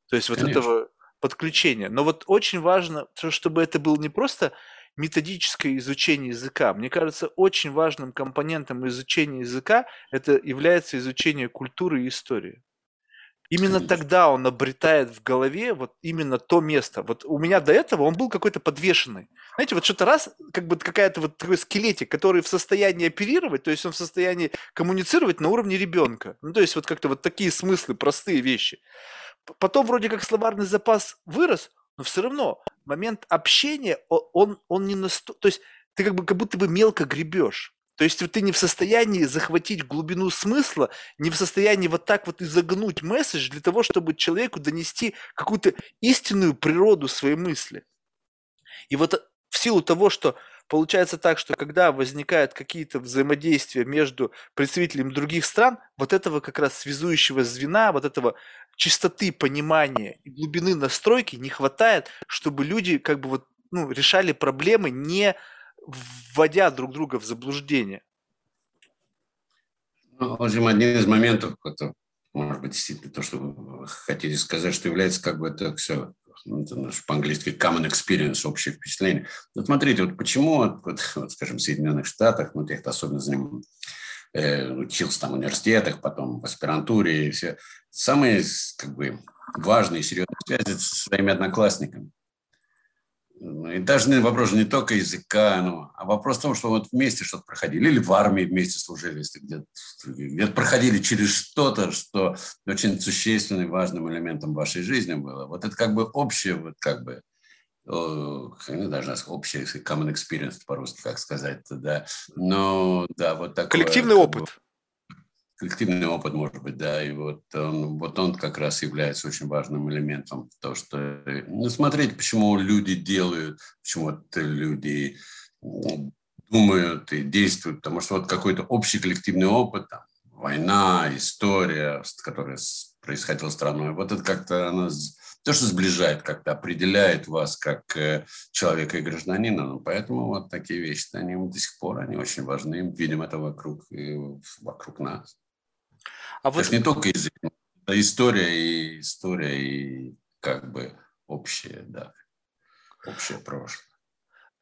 То есть вот Конечно. этого подключения. Но вот очень важно, чтобы это был не просто методическое изучение языка. Мне кажется, очень важным компонентом изучения языка это является изучение культуры и истории. Именно Конечно. тогда он обретает в голове вот именно то место. Вот у меня до этого он был какой-то подвешенный. Знаете, вот что-то раз, как бы какая-то вот такой скелетик, который в состоянии оперировать, то есть он в состоянии коммуницировать на уровне ребенка. Ну, то есть вот как-то вот такие смыслы, простые вещи. Потом вроде как словарный запас вырос, но все равно момент общения, он, он не настолько... То есть ты как бы как будто бы мелко гребешь. То есть ты не в состоянии захватить глубину смысла, не в состоянии вот так вот изогнуть месседж для того, чтобы человеку донести какую-то истинную природу своей мысли. И вот в силу того, что получается так, что когда возникают какие-то взаимодействия между представителями других стран, вот этого как раз связующего звена, вот этого чистоты понимания и глубины настройки не хватает, чтобы люди как бы вот ну, решали проблемы не вводя друг друга в заблуждение. Ну, в общем, один из моментов, это, может быть, действительно то, что вы хотели сказать, что является как бы это все по-английски common experience, общее впечатление. Вот смотрите, вот почему, вот, вот, скажем, в Соединенных Штатах, ну, я особенно за ним э, учился там в университетах, потом в аспирантуре, и все, самые как бы важные серьезные связи со своими одноклассниками. И даже вопрос не только языка, ну, а вопрос в том, что вот вместе что-то проходили, или в армии вместе служили, если где-то, где проходили через что-то, что очень существенным, важным элементом вашей жизни было. Вот это как бы общее, вот как бы, ну, даже общий common experience по-русски, как сказать, да. Но, да, вот такое. Коллективный опыт. Бы, коллективный опыт, может быть, да, и вот он, вот он как раз является очень важным элементом. То, что, ну, смотреть, почему люди делают, почему люди думают и действуют, потому что вот какой-то общий коллективный опыт, там, война, история, которая происходила страной, вот это как-то она, то, что сближает, как-то определяет вас как э, человека и гражданина, ну, поэтому вот такие вещи, они до сих пор, они очень важны, видим это вокруг, вокруг нас. А вот... Это не только язык, это история и история и как бы общее, да, общее прошлое.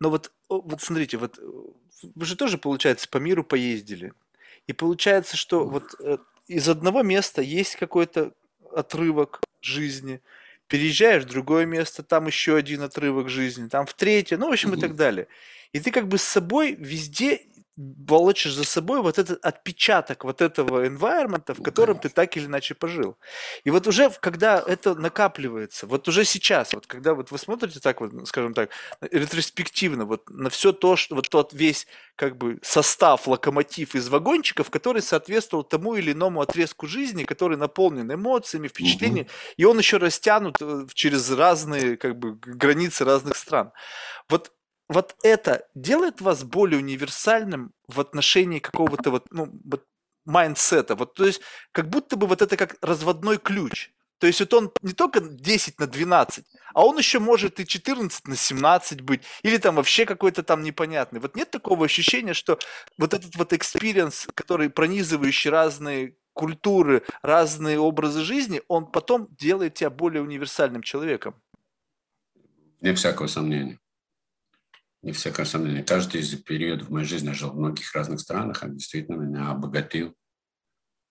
Но вот, вот смотрите, вот вы же тоже, получается, по миру поездили. И получается, что вот э, из одного места есть какой-то отрывок жизни, переезжаешь в другое место, там еще один отрывок жизни, там в третье, ну, в общем, и так далее. И ты как бы с собой везде волочишь за собой вот этот отпечаток вот этого environment, в котором ты так или иначе пожил. И вот уже, когда это накапливается, вот уже сейчас, вот когда вот вы смотрите так вот, скажем так, ретроспективно вот на все то, что вот тот весь как бы состав, локомотив из вагончиков, который соответствовал тому или иному отрезку жизни, который наполнен эмоциями, впечатлениями, угу. и он еще растянут э, через разные как бы границы разных стран. Вот вот это делает вас более универсальным в отношении какого-то вот, ну, вот mindset 'а. Вот, то есть, как будто бы вот это как разводной ключ. То есть, вот он не только 10 на 12, а он еще может и 14 на 17 быть, или там вообще какой-то там непонятный. Вот нет такого ощущения, что вот этот вот experience, который пронизывающий разные культуры, разные образы жизни, он потом делает тебя более универсальным человеком. Не всякого сомнения не всякое сомнение. Каждый из периодов моей жизни я жил в многих разных странах, а действительно меня обогатил.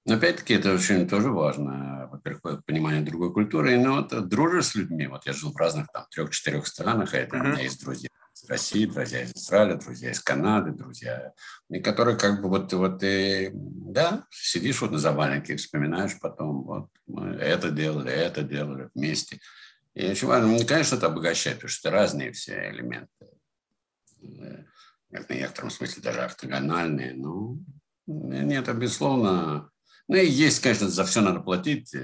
Но опять-таки это очень тоже важно. Во-первых, понимание другой культуры, но вот дружишь с людьми. Вот я жил в разных там трех-четырех странах, а это mm-hmm. у меня есть друзья из России, друзья из Израиля, друзья из Канады, друзья, и которые как бы вот, вот и, да, сидишь вот на заваленке и вспоминаешь потом, вот мы это делали, это делали вместе. И очень важно, мне, конечно, это обогащает, потому что разные все элементы в некотором смысле даже ортогональные. Ну, нет, безусловно. Ну и есть, конечно, за все надо платить.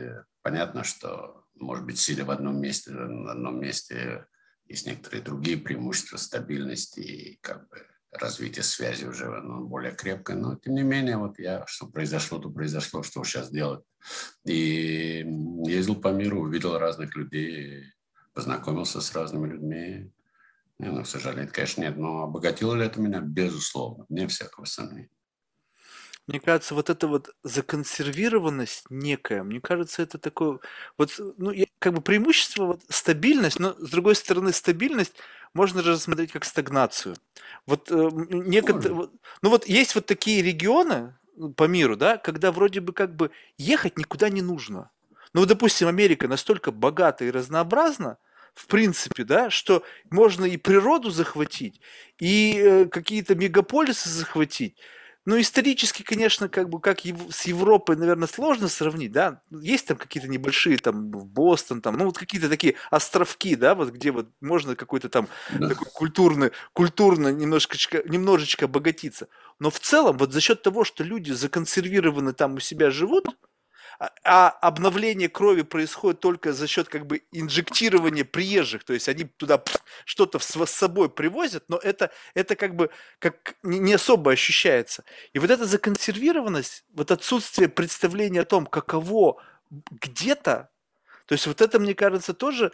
Понятно, что, может быть, сидя в одном месте, на одном месте есть некоторые другие преимущества стабильности и как бы развитие связи уже ну, более крепкое. Но, тем не менее, вот я, что произошло, то произошло, что сейчас делать. И ездил по миру, увидел разных людей, познакомился с разными людьми. Не, ну, к сожалению, конечно, нет. Но обогатило ли это меня? Безусловно. Не всякого сомнения. Мне кажется, вот эта вот законсервированность некая, мне кажется, это такое... Вот, ну, я, как бы преимущество вот стабильность, но с другой стороны стабильность можно же рассмотреть как стагнацию. Вот э, некоторые, ну вот есть вот такие регионы по миру, да, когда вроде бы как бы ехать никуда не нужно. Ну, допустим, Америка настолько богата и разнообразна, в принципе, да, что можно и природу захватить, и э, какие-то мегаполисы захватить, ну, исторически, конечно, как бы как с Европой, наверное, сложно сравнить, да. Есть там какие-то небольшие, там, Бостон, там, ну, вот какие-то такие островки, да, вот где вот можно какой-то там да. такой культурный, культурно немножечко, немножечко обогатиться. Но в целом, вот за счет того, что люди законсервированы там у себя живут, а, а обновление крови происходит только за счет как бы инжектирования приезжих, то есть они туда что-то с собой привозят, но это, это как бы как не особо ощущается. И вот эта законсервированность, вот отсутствие представления о том, каково где-то, то есть вот это, мне кажется, тоже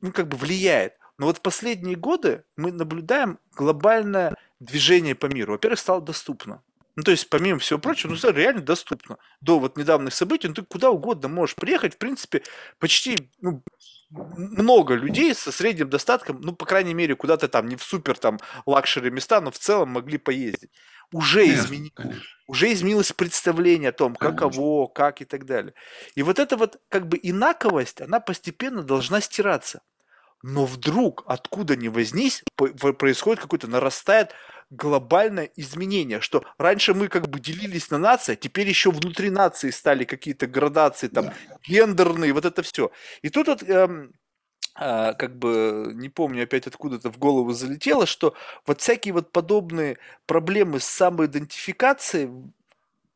ну, как бы влияет. Но вот последние годы мы наблюдаем глобальное движение по миру. Во-первых, стало доступно. Ну, то есть, помимо всего прочего, ну, реально доступно. До вот недавних событий, ну, ты куда угодно можешь приехать, в принципе, почти, ну, много людей со средним достатком, ну, по крайней мере, куда-то там, не в супер там luxury места, но в целом могли поездить. Уже, конечно, измени... конечно. уже изменилось представление о том, каково, как и так далее. И вот эта вот как бы инаковость, она постепенно должна стираться. Но вдруг, откуда ни возьмись, происходит какой-то, нарастает глобальное изменение, что раньше мы как бы делились на нации, а теперь еще внутри нации стали какие-то градации, там, гендерные, вот это все. И тут вот эм, а, как бы, не помню, опять откуда-то в голову залетело, что вот всякие вот подобные проблемы с самоидентификацией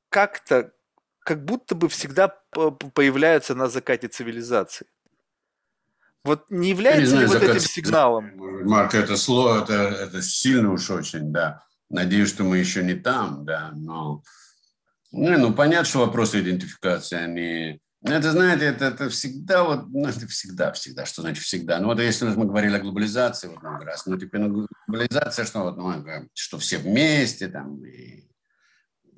как-то, как будто бы всегда появляются на закате цивилизации. Вот не является не ли вот этим сигналом? Марк, это слово, это, это сильно уж очень, да. Надеюсь, что мы еще не там, да, но... Ну, ну понятно, что вопросы идентификации, они... Ну, это, знаете, это, это всегда вот, ну, это всегда, всегда, что значит всегда. Ну, вот если мы говорили о глобализации вот много раз, ну, теперь ну, глобализация, что вот, ну, что все вместе там, и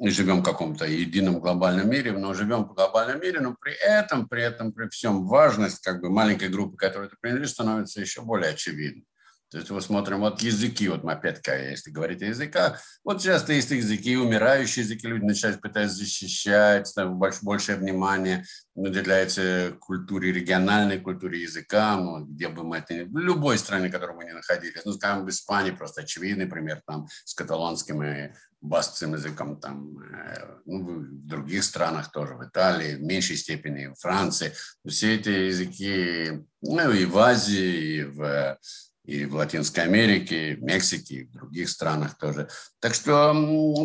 живем в каком-то едином глобальном мире, но живем в глобальном мире, но при этом, при этом, при всем важность как бы маленькой группы, которой ты принадлежишь, становится еще более очевидной. То есть мы смотрим вот языки, вот мы опять-таки, если говорить о языках, вот часто есть языки, умирающие языки, люди начинают пытаться защищать, там больше, большее внимание уделяется культуре, региональной культуре языка, ну, где бы мы это ни... В любой стране, в которой мы не находились. Ну, скажем, в Испании просто очевидный пример, там, с каталонским и баскским языком, там, э, ну, в других странах тоже, в Италии, в меньшей степени, в Франции. Все эти языки, ну, и в Азии, и в и в Латинской Америке, в Мексике, и в других странах тоже. Так что,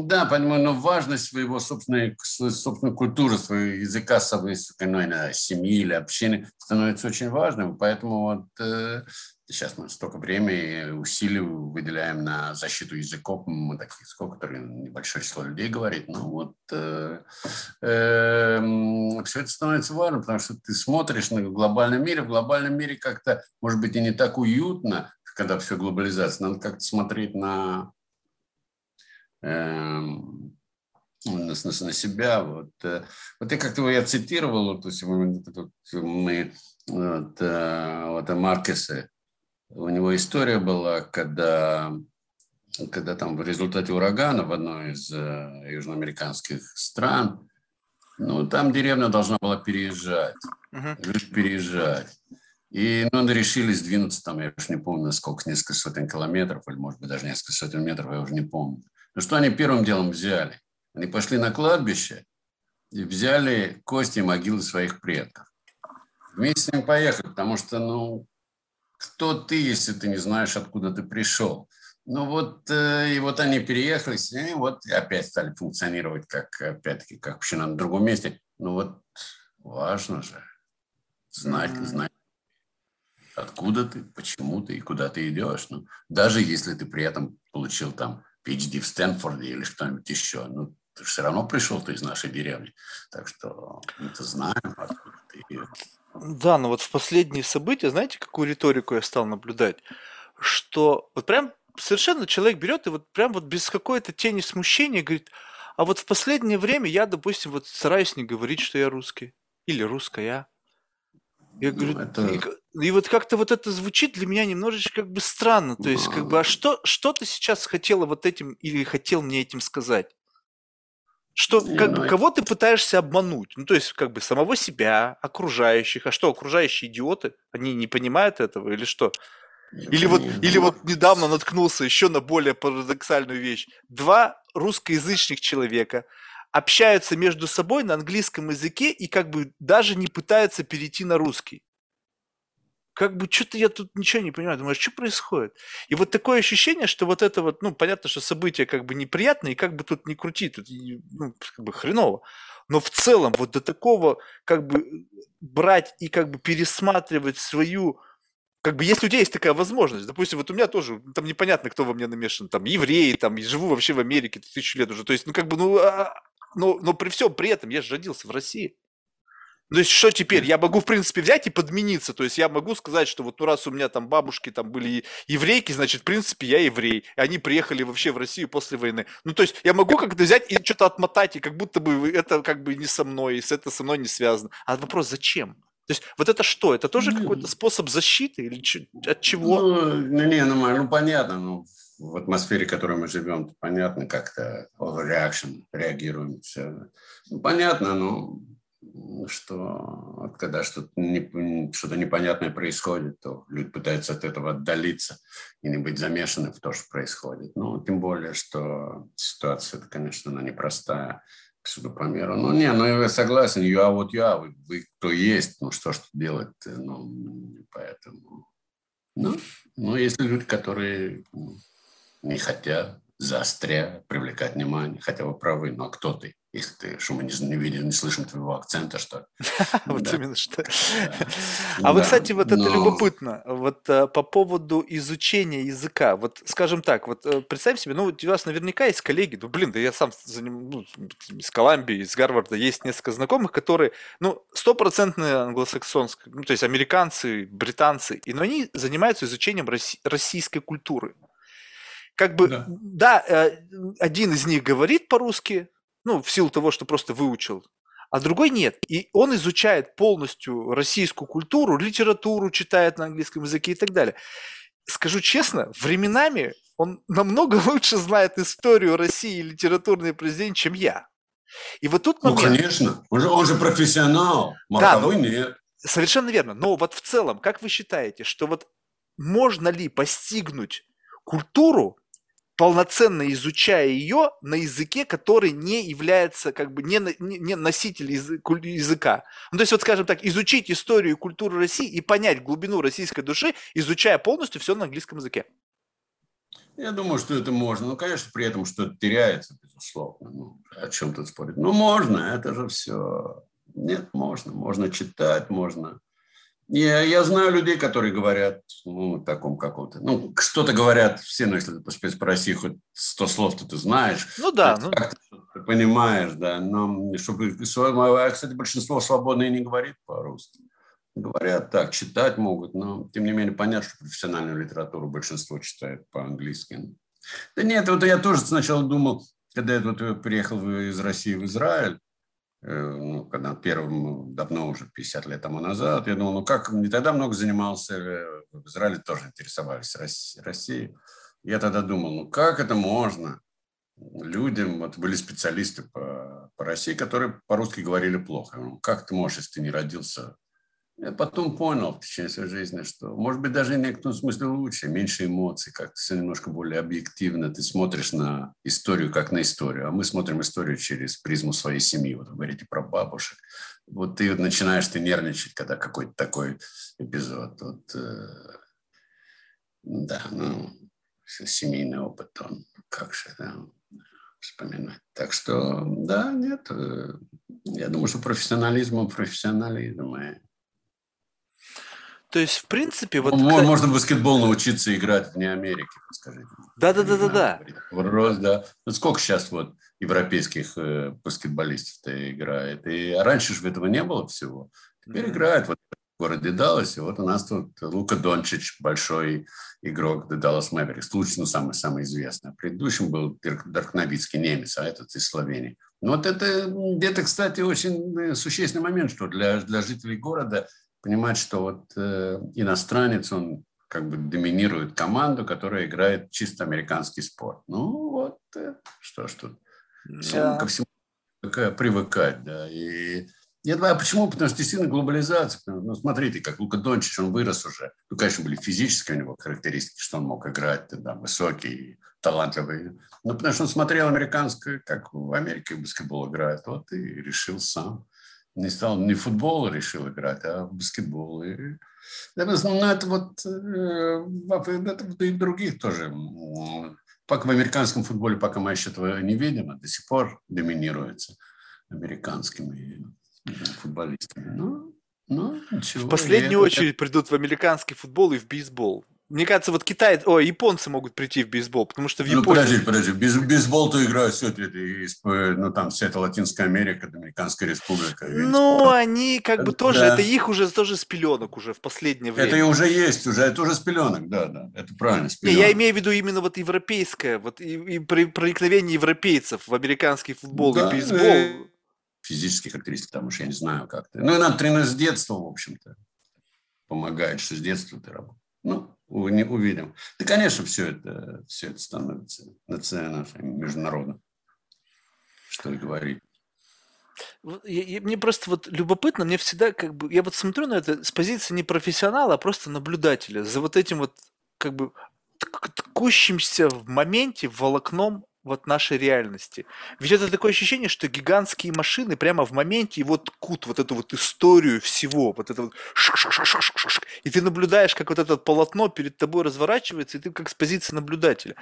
да, понимаю, но важность своего собственной, собственной культуры, своего языка, своей ну, семьи или общины становится очень важным. Поэтому вот э, сейчас мы столько времени усилий выделяем на защиту языков, мы такие, сколько, которые небольшое число людей говорит, ну вот э, э, все это становится важным, потому что ты смотришь на глобальном мире, в глобальном мире как-то, может быть, и не так уютно, когда все глобализация, надо как-то смотреть на, э, на, на, себя. Вот, э, вот я как-то я цитировал, вот, вот, мы вот, э, вот Маркеса, у него история была, когда, когда там в результате урагана в одной из э, южноамериканских стран, ну, там деревня должна была переезжать, uh-huh. переезжать. И ну, решили сдвинуться там, я уже не помню, сколько, несколько сотен километров, или, может быть, даже несколько сотен метров, я уже не помню. Ну, что они первым делом взяли? Они пошли на кладбище и взяли кости и могилы своих предков. Вместе с ним поехали, потому что, ну, кто ты, если ты не знаешь, откуда ты пришел? Ну вот, э, и вот они переехали, и вот опять стали функционировать как, опять-таки, как община на другом месте. Ну вот, важно же знать, mm-hmm. знать, откуда ты, почему ты и куда ты идешь. Ну, даже если ты при этом получил там PhD в Стэнфорде или что-нибудь еще, ну, ты же все равно пришел ты из нашей деревни. Так что мы-то знаем, откуда ты да, но вот в последние события, знаете, какую риторику я стал наблюдать? Что вот прям совершенно человек берет и вот прям вот без какой-то тени смущения говорит, а вот в последнее время я, допустим, вот стараюсь не говорить, что я русский или русская. Я говорю, ну, это... и, и вот как-то вот это звучит для меня немножечко как бы странно. То есть, как бы, а что, что ты сейчас хотела вот этим или хотел мне этим сказать? Что, как бы, кого ты пытаешься обмануть? Ну, то есть, как бы, самого себя, окружающих. А что, окружающие идиоты? Они не понимают этого или что? Или вот, или вот недавно наткнулся еще на более парадоксальную вещь. Два русскоязычных человека общаются между собой на английском языке и как бы даже не пытаются перейти на русский как бы что-то я тут ничего не понимаю, думаю, а что происходит? И вот такое ощущение, что вот это вот, ну, понятно, что событие как бы неприятное, и как бы тут не крути, тут ну, как бы хреново. Но в целом вот до такого как бы брать и как бы пересматривать свою как бы если у тебя есть такая возможность, допустим, вот у меня тоже, там непонятно, кто во мне намешан, там евреи, там, и живу вообще в Америке тысячу лет уже, то есть, ну, как бы, ну, а, но, но при всем при этом я же родился в России. То есть что теперь? Я могу, в принципе, взять и подмениться. То есть я могу сказать, что вот ну, раз у меня там бабушки там были еврейки, значит, в принципе, я еврей. И они приехали вообще в Россию после войны. Ну, то есть я могу как-то взять и что-то отмотать, и как будто бы это как бы не со мной, и с это со мной не связано. А вопрос, зачем? То есть вот это что? Это тоже ну, какой-то способ защиты или от чего? Ну, ну не, ну, ну понятно, ну, в атмосфере, в которой мы живем, понятно, как-то overreaction, реагируем. Все. Ну, понятно, но что когда что-то, не, что-то непонятное происходит, то люди пытаются от этого отдалиться и не быть замешаны в то, что происходит. Ну, тем более, что ситуация, конечно, она непростая всюду по миру. Ну, не, ну, я согласен, what you are, вы, вы кто есть, ну, что ж делать, ну, поэтому... Ну, ну, есть люди, которые не хотят заостря, привлекать внимание, хотя вы правы, но кто ты? Если ты, что мы не, не видим, не слышим твоего акцента, что Вот именно что. А вот, кстати, вот это любопытно. Вот э, по поводу изучения языка. Вот, скажем так, вот э, представь себе, ну, у вас наверняка есть коллеги, ну, блин, да я сам ну, из Колумбии, из Гарварда, есть несколько знакомых, которые, ну, стопроцентные англосаксонские, ну, то есть американцы, британцы, и но они занимаются изучением российской культуры как бы, да, да э, один из них говорит по-русски, ну, в силу того, что просто выучил, а другой нет. И он изучает полностью российскую культуру, литературу читает на английском языке и так далее. Скажу честно, временами он намного лучше знает историю России и литературные произведения, чем я. И вот тут ну, момент... Ну, конечно. Он же, он же профессионал. Морковой да, но... нет. Совершенно верно. Но вот в целом, как вы считаете, что вот можно ли постигнуть культуру полноценно изучая ее на языке, который не является как бы не, не, не носитель языка. Ну, то есть, вот скажем так, изучить историю и культуру России и понять глубину российской души, изучая полностью все на английском языке. Я думаю, что это можно. Ну, конечно, при этом что-то теряется, безусловно. Ну, о чем тут спорить? Ну, можно, это же все. Нет, можно. Можно читать, можно я, я знаю людей, которые говорят, ну, таком каком-то, ну, что-то говорят все, но если ты спроси хоть сто слов, то ты знаешь. Ну да. Ну... Ты понимаешь, да. Но чтобы, а, кстати, большинство свободно и не говорит по-русски. Говорят так, читать могут, но тем не менее понятно, что профессиональную литературу большинство читает по-английски. Да нет, вот я тоже сначала думал, когда я вот приехал из России в Израиль, Э, ну, когда первым, давно уже, 50 лет тому назад, я думал, ну как, не тогда много занимался, э, в Израиле тоже интересовались Россией. Я тогда думал, ну как это можно людям, вот были специалисты по, по России, которые по-русски говорили плохо. Ну, как ты можешь, если ты не родился я потом понял в течение своей жизни, что, может быть, даже в некотором смысле лучше, меньше эмоций, как-то все немножко более объективно. Ты смотришь на историю как на историю, а мы смотрим историю через призму своей семьи. Вот вы говорите про бабушек. Вот ты начинаешь ты нервничать, когда какой-то такой эпизод. Вот, э, да, ну, семейный опыт, он как же, да, вспоминать. Так что, да, нет, э, я думаю, что профессионализм, профессионализм, и то есть, в принципе, вот... Ну, можно в баскетбол научиться играть вне Америки, скажите. Да-да-да-да-да. Вопрос, да. Ну, сколько сейчас вот европейских э, баскетболистов-то играет? И раньше же этого не было всего. Теперь mm-hmm. играют. Вот в городе Далласе. Вот у нас тут Лука Дончич, большой игрок Даллас Мэверикс. Лучший, ну, самый-самый известный. Предыдущим был Дирк Новицкий, немец, а этот из Словении. Ну, вот это где-то, кстати, очень э, существенный момент, что для, для жителей города понимать, что вот э, иностранец, он как бы доминирует команду, которая играет чисто американский спорт. Ну вот, э, что ж тут. Да. Ко всему привыкать, да. И я думаю, а почему? Потому что действительно глобализация. Ну, смотрите, как Лука Дончич, он вырос уже. Ну, конечно, были физические у него характеристики, что он мог играть, да, высокий, талантливый. Ну, потому что он смотрел американское, как в Америке баскетбол играет. Вот и решил сам. Не стал, не футбол решил играть, а баскетбол. И, ну, это вот э, это и других тоже. Пока в американском футболе, пока мы еще этого не видим, а до сих пор доминируется американскими футболистами. Ну, ну, ничего, в последнюю очередь это... придут в американский футбол и в бейсбол. Мне кажется, вот Китай, о, японцы могут прийти в бейсбол, потому что в Японии... Ну, подожди, подожди, Бейс, бейсбол-то играют все это, ну, там вся эта Латинская Америка, Доминиканская республика. Ну, они как бы тоже, да. это их уже тоже с пеленок уже в последнее время. Это и уже есть, уже, это уже с пеленок, да, да, это правильно, с Не, я имею в виду именно вот европейское, вот и, и проникновение европейцев в американский футбол да, и бейсбол. И физические характеристики, потому что я не знаю как ты. Ну, и нам тренер с детства, в общем-то, помогает, что с детства ты работаешь. Ну, увидим. Да, конечно, все это, все это становится национальным, международным. Что и говорить. Мне просто вот любопытно, мне всегда как бы, я вот смотрю на это с позиции не профессионала, а просто наблюдателя, за вот этим вот как бы ткущимся в моменте волокном вот нашей реальности. Ведь это такое ощущение, что гигантские машины прямо в моменте его ткут вот эту вот историю всего, вот это вот и ты наблюдаешь, как вот это полотно перед тобой разворачивается, и ты как с позиции наблюдателя.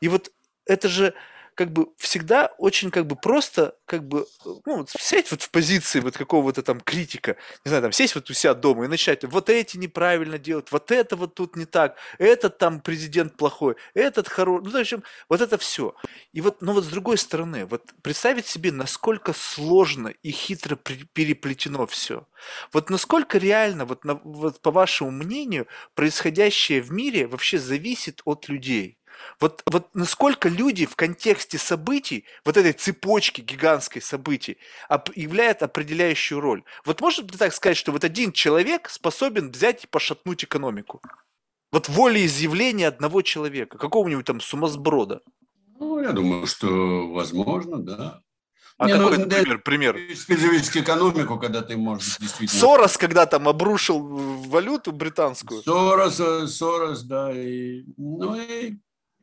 И вот это же как бы всегда очень как бы просто, как бы, ну, вот сесть вот в позиции вот какого-то там критика, не знаю, там сесть вот у себя дома и начать, вот эти неправильно делают, вот это вот тут не так, этот там президент плохой, этот хороший, ну, в общем, вот это все. И вот, но вот с другой стороны, вот представить себе, насколько сложно и хитро переплетено все. Вот насколько реально, вот, на, вот по вашему мнению, происходящее в мире вообще зависит от людей. Вот, вот насколько люди в контексте событий, вот этой цепочки гигантской событий, являют определяющую роль. Вот можно так сказать, что вот один человек способен взять и пошатнуть экономику? Вот волеизъявление одного человека, какого-нибудь там сумасброда. Ну, я думаю, что возможно, да. А Не, какой, ну, например, пример? Специфическую экономику, когда ты можешь действительно... Сорос, когда там обрушил валюту британскую. Сорос, э, Сорос, да. И, ну и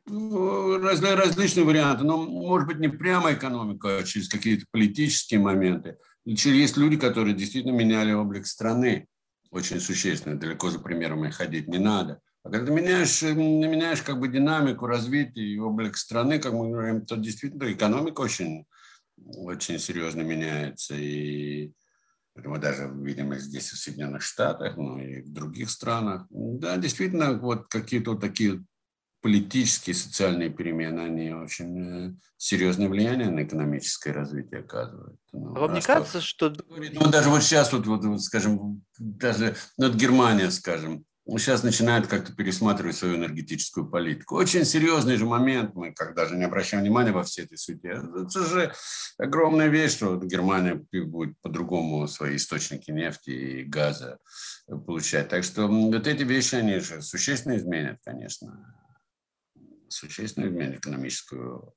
разные, различные варианты, но, может быть, не прямо экономика, а через какие-то политические моменты. Есть люди, которые действительно меняли облик страны очень существенно, далеко за примерами ходить не надо. А когда ты меняешь, меняешь как бы динамику развития и облик страны, как мы говорим, то действительно экономика очень, очень серьезно меняется. И мы даже видим здесь, в Соединенных Штатах, ну и в других странах. Да, действительно, вот какие-то такие политические и социальные перемены, они очень э, серьезное влияние на экономическое развитие оказывают. Ну, а вам не кажется, что... Ну, даже вот сейчас, вот, вот, вот скажем, даже ну, вот Германия, скажем, сейчас начинает как-то пересматривать свою энергетическую политику. Очень серьезный же момент, мы как даже не обращаем внимания во всей этой суете. Это же огромная вещь, что Германия будет по-другому свои источники нефти и газа получать. Так что вот эти вещи, они же существенно изменят, конечно существенно изменит экономическую,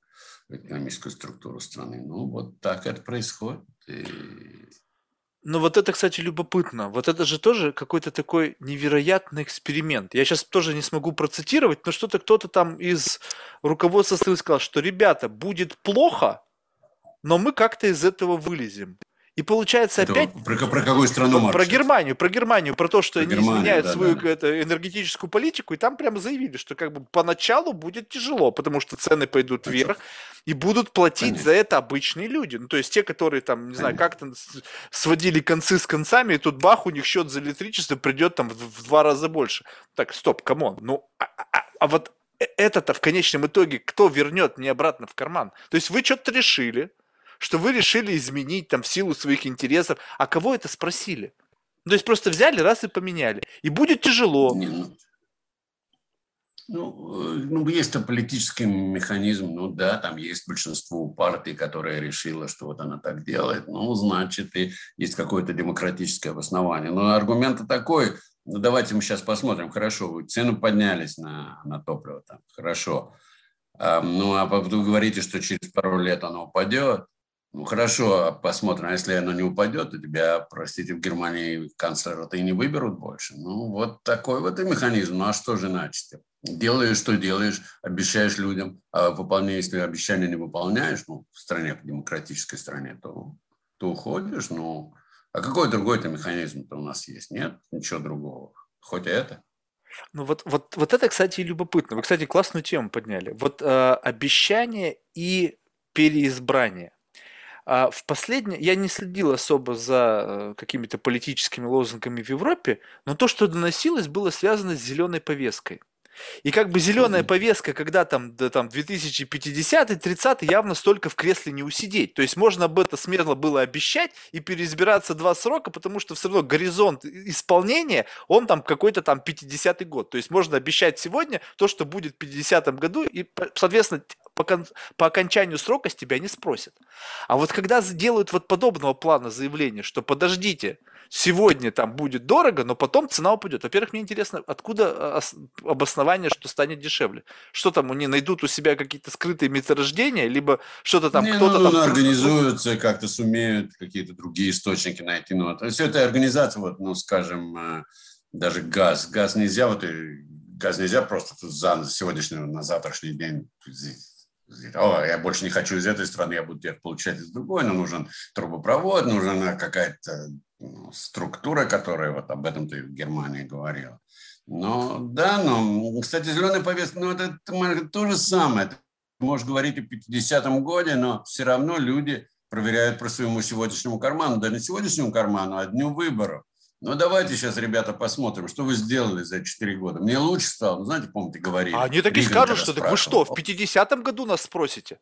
экономическую структуру страны. Ну, вот так это происходит. И... Ну вот это, кстати, любопытно. Вот это же тоже какой-то такой невероятный эксперимент. Я сейчас тоже не смогу процитировать, но что-то кто-то там из руководства страны сказал, что, ребята, будет плохо, но мы как-то из этого вылезем. И получается это опять... Про, про какую страну, Марк? Про Германию, про Германию, про то, что про они Германию, изменяют да, свою да. Это, энергетическую политику, и там прямо заявили, что как бы поначалу будет тяжело, потому что цены пойдут Конечно. вверх, и будут платить Конечно. за это обычные люди. Ну, то есть те, которые там, не знаю, как-то сводили концы с концами, и тут бах, у них счет за электричество придет там в, в два раза больше. Так, стоп, come on, ну, а, а, а вот э, это-то в конечном итоге кто вернет мне обратно в карман? То есть вы что-то решили, что вы решили изменить там в силу своих интересов. А кого это спросили? То есть просто взяли раз и поменяли. И будет тяжело. Не, ну, Ну, э, ну, есть то политический механизм, ну да, там есть большинство партий, которое решило, что вот она так делает, ну, значит, и есть какое-то демократическое обоснование. Но аргумент такой, ну, давайте мы сейчас посмотрим, хорошо, вы цены поднялись на, на топливо, там, хорошо, а, ну, а вы говорите, что через пару лет оно упадет, ну, хорошо, посмотрим. А если оно не упадет, то тебя, простите, в Германии канцлера-то и не выберут больше. Ну, вот такой вот и механизм. Ну, а что же значит? Делаешь, что делаешь, обещаешь людям, а выполняешь, если обещания не выполняешь, ну, в стране, в демократической стране, то, то уходишь. Ну, а какой другой-то механизм-то у нас есть? Нет, ничего другого. Хоть это. Ну вот, вот, вот это, кстати, любопытно. Вы, кстати, классную тему подняли. Вот э, обещание и переизбрание. А в последнее, я не следил особо за э, какими-то политическими лозунгами в Европе, но то, что доносилось, было связано с зеленой повесткой. И как бы зеленая повестка, когда там, да, там 2050-30 явно столько в кресле не усидеть. То есть можно об это смело было обещать и переизбираться два срока, потому что все равно горизонт исполнения, он там какой-то там 50-й год. То есть можно обещать сегодня то, что будет в 50-м году, и, соответственно, по, по окончанию срока с тебя не спросят. А вот когда делают вот подобного плана заявления, что подождите, сегодня там будет дорого, но потом цена упадет. Во-первых, мне интересно, откуда а, обоснование, что станет дешевле? Что там, они найдут у себя какие-то скрытые месторождения, либо что-то там, кто-то ну, там... организуются, как-то сумеют какие-то другие источники найти. Ну, то есть это организация, вот, ну, скажем, э, даже газ. Газ нельзя, вот, газ нельзя просто за сегодняшний, на завтрашний день о, я больше не хочу из этой страны, я буду получать из другой, но нужен трубопровод, нужна какая-то ну, структура, которая вот об этом ты в Германии говорил. Но да, но, кстати, зеленая повестка, ну, это, это то же самое. Ты можешь говорить о 50-м годе, но все равно люди проверяют про своему сегодняшнему карману. Да не сегодняшнему карману, а дню выборов. Ну, давайте сейчас, ребята, посмотрим, что вы сделали за 4 года. Мне лучше стало. Ну, знаете, помните, говорили. А они так и скажут, что так вы что, в 50-м году нас спросите?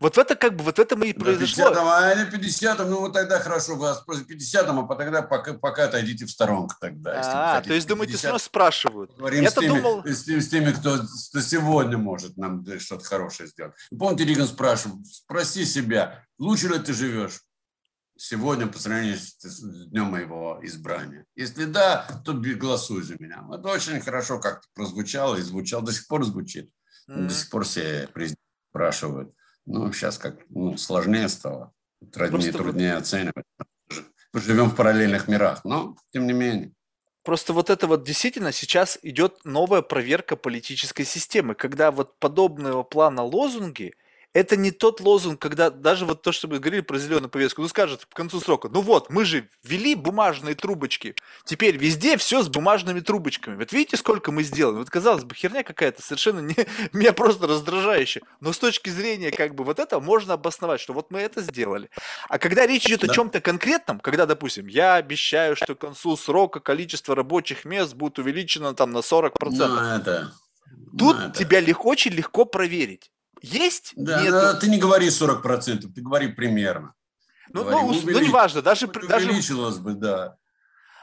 Вот это как бы, вот это мы и произошло. 50 а не 50 ну вот тогда хорошо, вас спросят 50 а потом пока, пока отойдите в сторонку тогда. А, то есть думаете, все равно спрашивают. Говорим Я с теми, думал... с, с теми, кто, кто сегодня может нам что-то хорошее сделать. Помните, Риган спрашивал, спроси себя, лучше ли ты живешь сегодня по сравнению с днем моего избрания? Если да, то голосуй за меня. Это очень хорошо как-то прозвучало и звучало, до сих пор звучит. Mm-hmm. До сих пор все спрашивают. Ну, сейчас как ну, сложнее стало, труднее, труднее вот... оценивать. Мы живем в параллельных мирах, но тем не менее. Просто вот это вот действительно сейчас идет новая проверка политической системы, когда вот подобного плана лозунги – это не тот лозунг, когда даже вот то, что мы говорили про зеленую повестку, ну скажут к концу срока, ну вот, мы же ввели бумажные трубочки, теперь везде все с бумажными трубочками. Вот видите, сколько мы сделали? Вот казалось бы, херня какая-то, совершенно не, меня просто раздражающая. Но с точки зрения как бы вот этого можно обосновать, что вот мы это сделали. А когда речь идет да. о чем-то конкретном, когда, допустим, я обещаю, что к концу срока количество рабочих мест будет увеличено там на 40%. Ну, это... Тут ну, это... тебя легко, очень легко проверить. Есть? Да, Нету. да, ты не говори 40%, ты говори примерно. Ну, говори, ну, увелич... ну неважно, даже... Увеличилось даже... бы, да.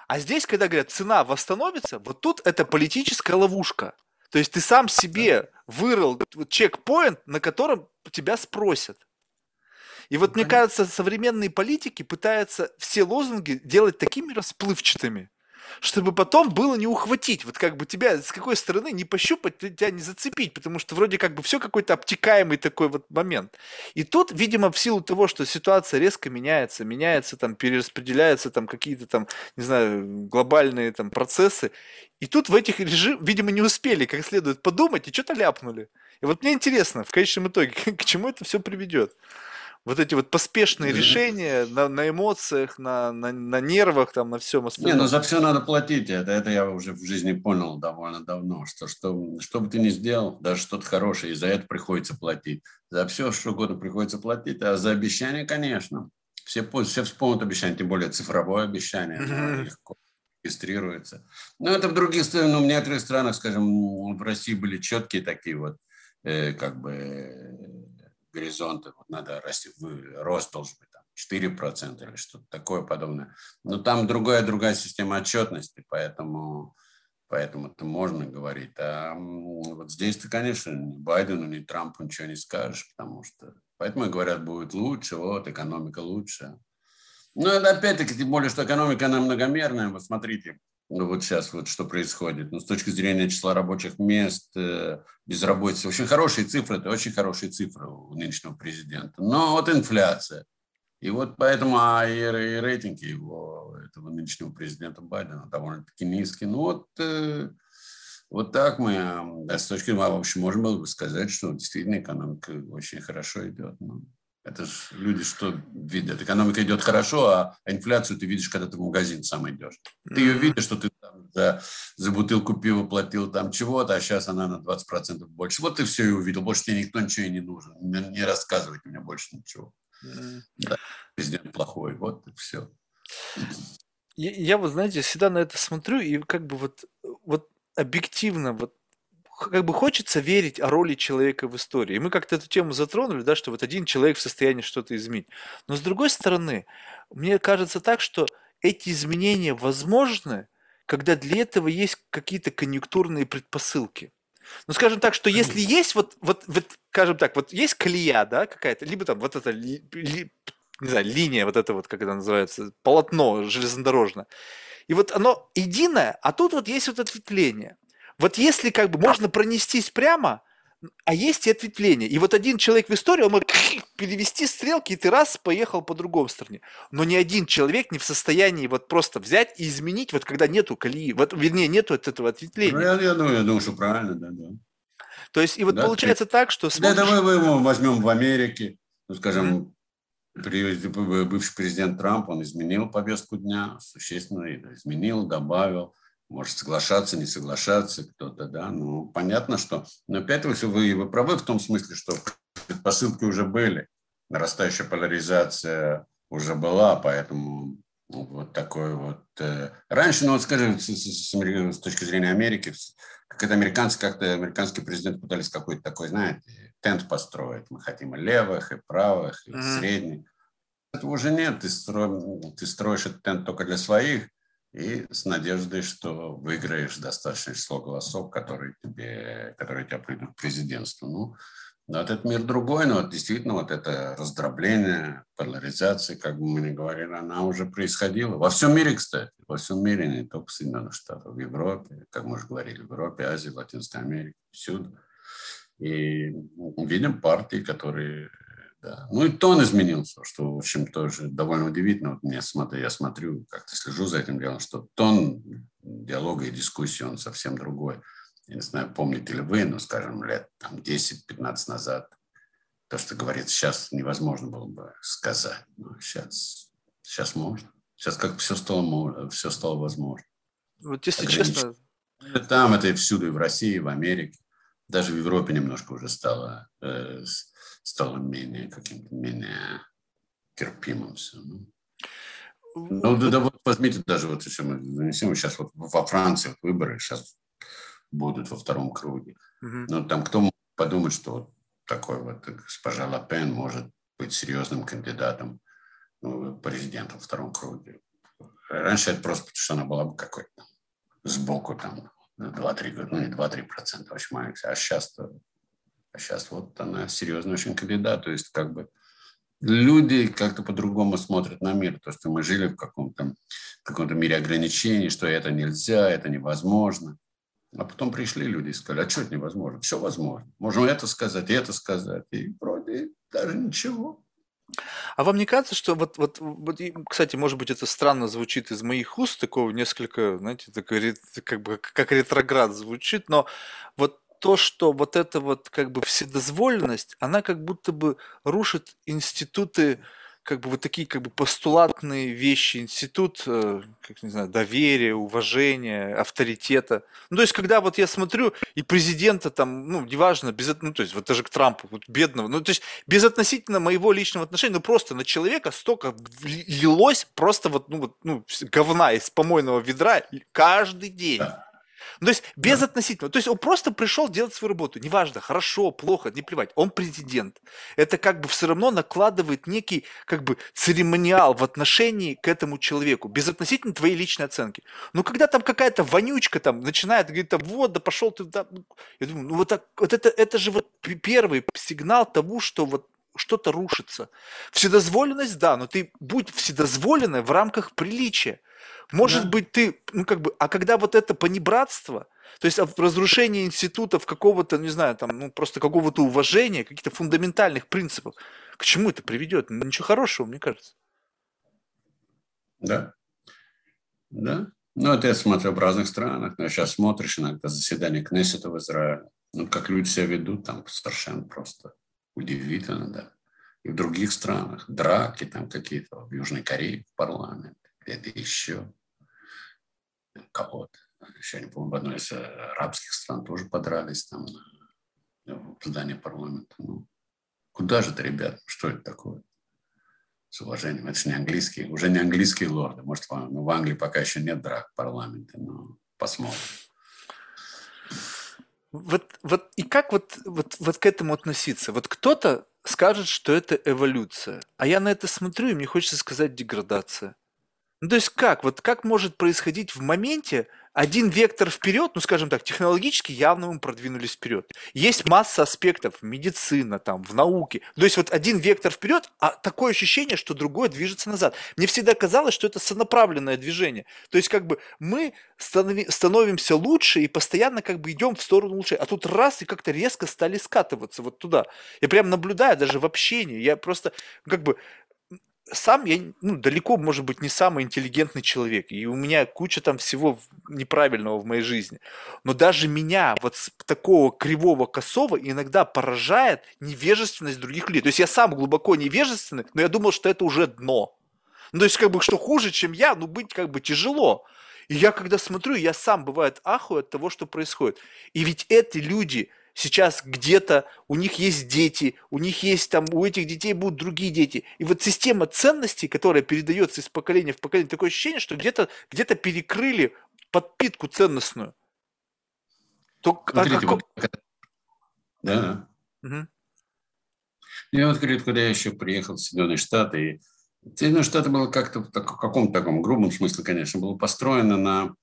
А здесь, когда говорят, цена восстановится, вот тут это политическая ловушка. То есть ты сам себе вырыл чекпоинт, на котором тебя спросят. И вот, ну, мне кажется, современные политики пытаются все лозунги делать такими расплывчатыми, чтобы потом было не ухватить. Вот как бы тебя с какой стороны не пощупать, тебя не зацепить, потому что вроде как бы все какой-то обтекаемый такой вот момент. И тут, видимо, в силу того, что ситуация резко меняется, меняется там, перераспределяются там какие-то там, не знаю, глобальные там процессы, и тут в этих режимах, видимо, не успели как следует подумать и что-то ляпнули. И вот мне интересно, в конечном итоге, к чему это все приведет вот эти вот поспешные решения на, на эмоциях, на, на, на нервах, там, на всем остальном. Не, ну за все надо платить. Это, это я уже в жизни понял довольно давно, что, что что бы ты ни сделал, даже что-то хорошее, и за это приходится платить. За все, что угодно приходится платить, а за обещание, конечно. Все, все вспомнят обещание, тем более цифровое обещание, mm-hmm. легко регистрируется. Но это в других странах, ну, в некоторых странах, скажем, в России были четкие такие вот, э, как бы, горизонты, вот надо расти, рост должен быть там 4% или что-то такое подобное. Но там другая, другая система отчетности, поэтому Поэтому это можно говорить. А вот здесь-то, конечно, ни Байдену, ни Трампу ничего не скажешь, потому что... Поэтому говорят, будет лучше, вот, экономика лучше. Ну, это опять-таки, тем более, что экономика, она многомерная. Вот смотрите, ну, вот сейчас вот что происходит. Ну, с точки зрения числа рабочих мест, э, безработицы. Очень хорошие цифры, это очень хорошие цифры у нынешнего президента. Но вот инфляция. И вот поэтому а и, и рейтинги его, этого нынешнего президента Байдена довольно-таки низкие. Ну вот, э, вот так мы, да, с точки зрения, в общем, можно было бы сказать, что действительно экономика очень хорошо идет. Ну, это же люди что видят? Экономика идет хорошо, а инфляцию ты видишь, когда ты в магазин сам идешь. Ты ее видишь, что ты там за, за бутылку пива платил там чего-то, а сейчас она на 20% больше. Вот ты все и увидел. Больше тебе никто ничего и не нужен. Не, не рассказывайте мне больше ничего. Да, президент плохой. Вот и все. Я, я вот, знаете, всегда на это смотрю и как бы вот, вот объективно вот как бы хочется верить о роли человека в истории. И мы как-то эту тему затронули, да, что вот один человек в состоянии что-то изменить. Но с другой стороны, мне кажется так, что эти изменения возможны, когда для этого есть какие-то конъюнктурные предпосылки. Ну, скажем так, что если есть вот, вот, вот, скажем так, вот есть колея, да, какая-то, либо там вот эта, ли, ли, не знаю, линия, вот это вот, как это называется, полотно железнодорожное, и вот оно единое, а тут вот есть вот ответвление. Вот если как бы можно пронестись прямо, а есть и ответвление. И вот один человек в истории, он может перевести стрелки, и ты раз поехал по другой стороне. Но ни один человек не в состоянии вот просто взять и изменить, вот когда нету колеи, вот, вернее, нету от этого ответвления. Ну, я, я, думаю, я думаю, что правильно, да, да. То есть, и вот да, получается ты... так, что... Смотришь... Да, давай мы его возьмем в Америке, ну, скажем, mm-hmm. бывший президент Трамп, он изменил повестку дня, существенно изменил, добавил может соглашаться, не соглашаться кто-то, да, ну, понятно, что, но опять вы, вы, вы правы в том смысле, что предпосылки уже были, нарастающая поляризация уже была, поэтому вот такой вот... Э, раньше, ну вот скажем, с, с, с, с точки зрения Америки, как это американцы, как-то американский президент пытались какой-то такой, знаете, тент построить. Мы хотим и левых, и правых, и mm-hmm. средних. Этого уже нет. Ты, стро... ты строишь этот тент только для своих, и с надеждой, что выиграешь достаточное число голосов, которые, тебе, которые тебя придут к президентству. Ну, но этот мир другой, но вот действительно вот это раздробление, поляризация, как бы мы ни говорили, она уже происходила. Во всем мире, кстати, во всем мире, не только в Соединенных Штатах, в Европе, как мы уже говорили, в Европе, Азии, Латинской Америке, всюду. И видим партии, которые да. Ну и тон изменился, что, в общем, тоже довольно удивительно. Вот мне смотрю, я смотрю, как-то слежу за этим делом, что тон диалога и дискуссии, он совсем другой. Я не знаю, помните ли вы, но, скажем, лет там, 10-15 назад то, что говорит сейчас, невозможно было бы сказать. Но сейчас, сейчас можно. Сейчас как все стало, все стало возможно. Вот если честно... Там это и всюду, и в России, и в Америке. Даже в Европе немножко уже стало э, стало менее каким-то менее терпимым все. Ну. Ну, да, да вот возьмите даже вот еще мы занесем сейчас вот во Франции вот выборы сейчас будут во втором круге. Угу. Ну, там кто мог подумать, что вот такой вот госпожа Лапен может быть серьезным кандидатом ну, президента во втором круге. Раньше это просто потому, что она была бы какой-то сбоку там 2-3, ну не 2-3 процента, очень маленькая. А сейчас а сейчас вот она серьезный очень кандидат. То есть как бы люди как-то по-другому смотрят на мир. То, что мы жили в каком-то каком мире ограничений, что это нельзя, это невозможно. А потом пришли люди и сказали, а что это невозможно? Все возможно. Можем это сказать, это сказать. И вроде даже ничего. А вам не кажется, что вот, вот, вот кстати, может быть, это странно звучит из моих уст, такого несколько, знаете, такой, как бы как ретроград звучит, но вот то, что вот эта вот как бы вседозволенность, она как будто бы рушит институты, как бы вот такие как бы постулатные вещи, институт, э, как не знаю, доверия, уважения, авторитета. Ну, то есть, когда вот я смотрю, и президента там, ну, неважно, без, ну, то есть, вот даже к Трампу, вот бедного, ну, то есть, без относительно моего личного отношения, ну, просто на человека столько лилось просто вот, ну, вот, ну, говна из помойного ведра каждый день. Ну, то есть без да. То есть он просто пришел делать свою работу. Неважно, хорошо, плохо, не плевать. Он президент. Это как бы все равно накладывает некий как бы церемониал в отношении к этому человеку. Без относительно твоей личной оценки. Но когда там какая-то вонючка там начинает говорить, там, вот, да пошел ты туда. Я думаю, ну вот, так, вот это, это же вот первый сигнал того, что вот что-то рушится. Вседозволенность, да, но ты будь вседозволенной в рамках приличия. Может да. быть, ты, ну как бы, а когда вот это понебратство, то есть разрушение институтов какого-то, не знаю, там, ну просто какого-то уважения, каких-то фундаментальных принципов, к чему это приведет? Ну, ничего хорошего, мне кажется. Да. Да. Ну, это я смотрю в разных странах. Но сейчас смотришь иногда заседание Кнессета в Израиле. Ну, как люди себя ведут, там совершенно просто удивительно, да. И в других странах драки там какие-то, в Южной Корее в парламенте где-то еще кого-то. Еще не помню, в одной из э, арабских стран тоже подрались там в здании парламента. Ну, куда же это, ребят? Что это такое? С уважением. Это же не английские, уже не английские лорды. Может, в, ну, в Англии пока еще нет драк в парламенте, но посмотрим. Вот, вот и как вот, вот, вот к этому относиться? Вот кто-то скажет, что это эволюция, а я на это смотрю, и мне хочется сказать деградация. Ну, то есть как? Вот как может происходить в моменте один вектор вперед, ну, скажем так, технологически явно мы продвинулись вперед. Есть масса аспектов, медицина, там, в науке. То есть вот один вектор вперед, а такое ощущение, что другое движется назад. Мне всегда казалось, что это сонаправленное движение. То есть как бы мы станови, становимся лучше и постоянно как бы идем в сторону лучше. А тут раз и как-то резко стали скатываться вот туда. Я прям наблюдаю даже в общении. Я просто как бы сам я ну, далеко, может быть, не самый интеллигентный человек, и у меня куча там всего неправильного в моей жизни. Но даже меня вот с такого кривого косого иногда поражает невежественность других людей. То есть я сам глубоко невежественный, но я думал, что это уже дно. Ну, то есть, как бы, что хуже, чем я, ну, быть как бы тяжело. И я когда смотрю, я сам, бывает, ахую от того, что происходит. И ведь эти люди, сейчас где-то у них есть дети, у них есть там, у этих детей будут другие дети. И вот система ценностей, которая передается из поколения в поколение, такое ощущение, что где-то где перекрыли подпитку ценностную. То, а Смотрите, а, вот, да. Угу. Я вот, говорит, когда я еще приехал в Соединенные Штаты, и Соединенные Штаты было как-то в каком-то таком грубом смысле, конечно, было построено на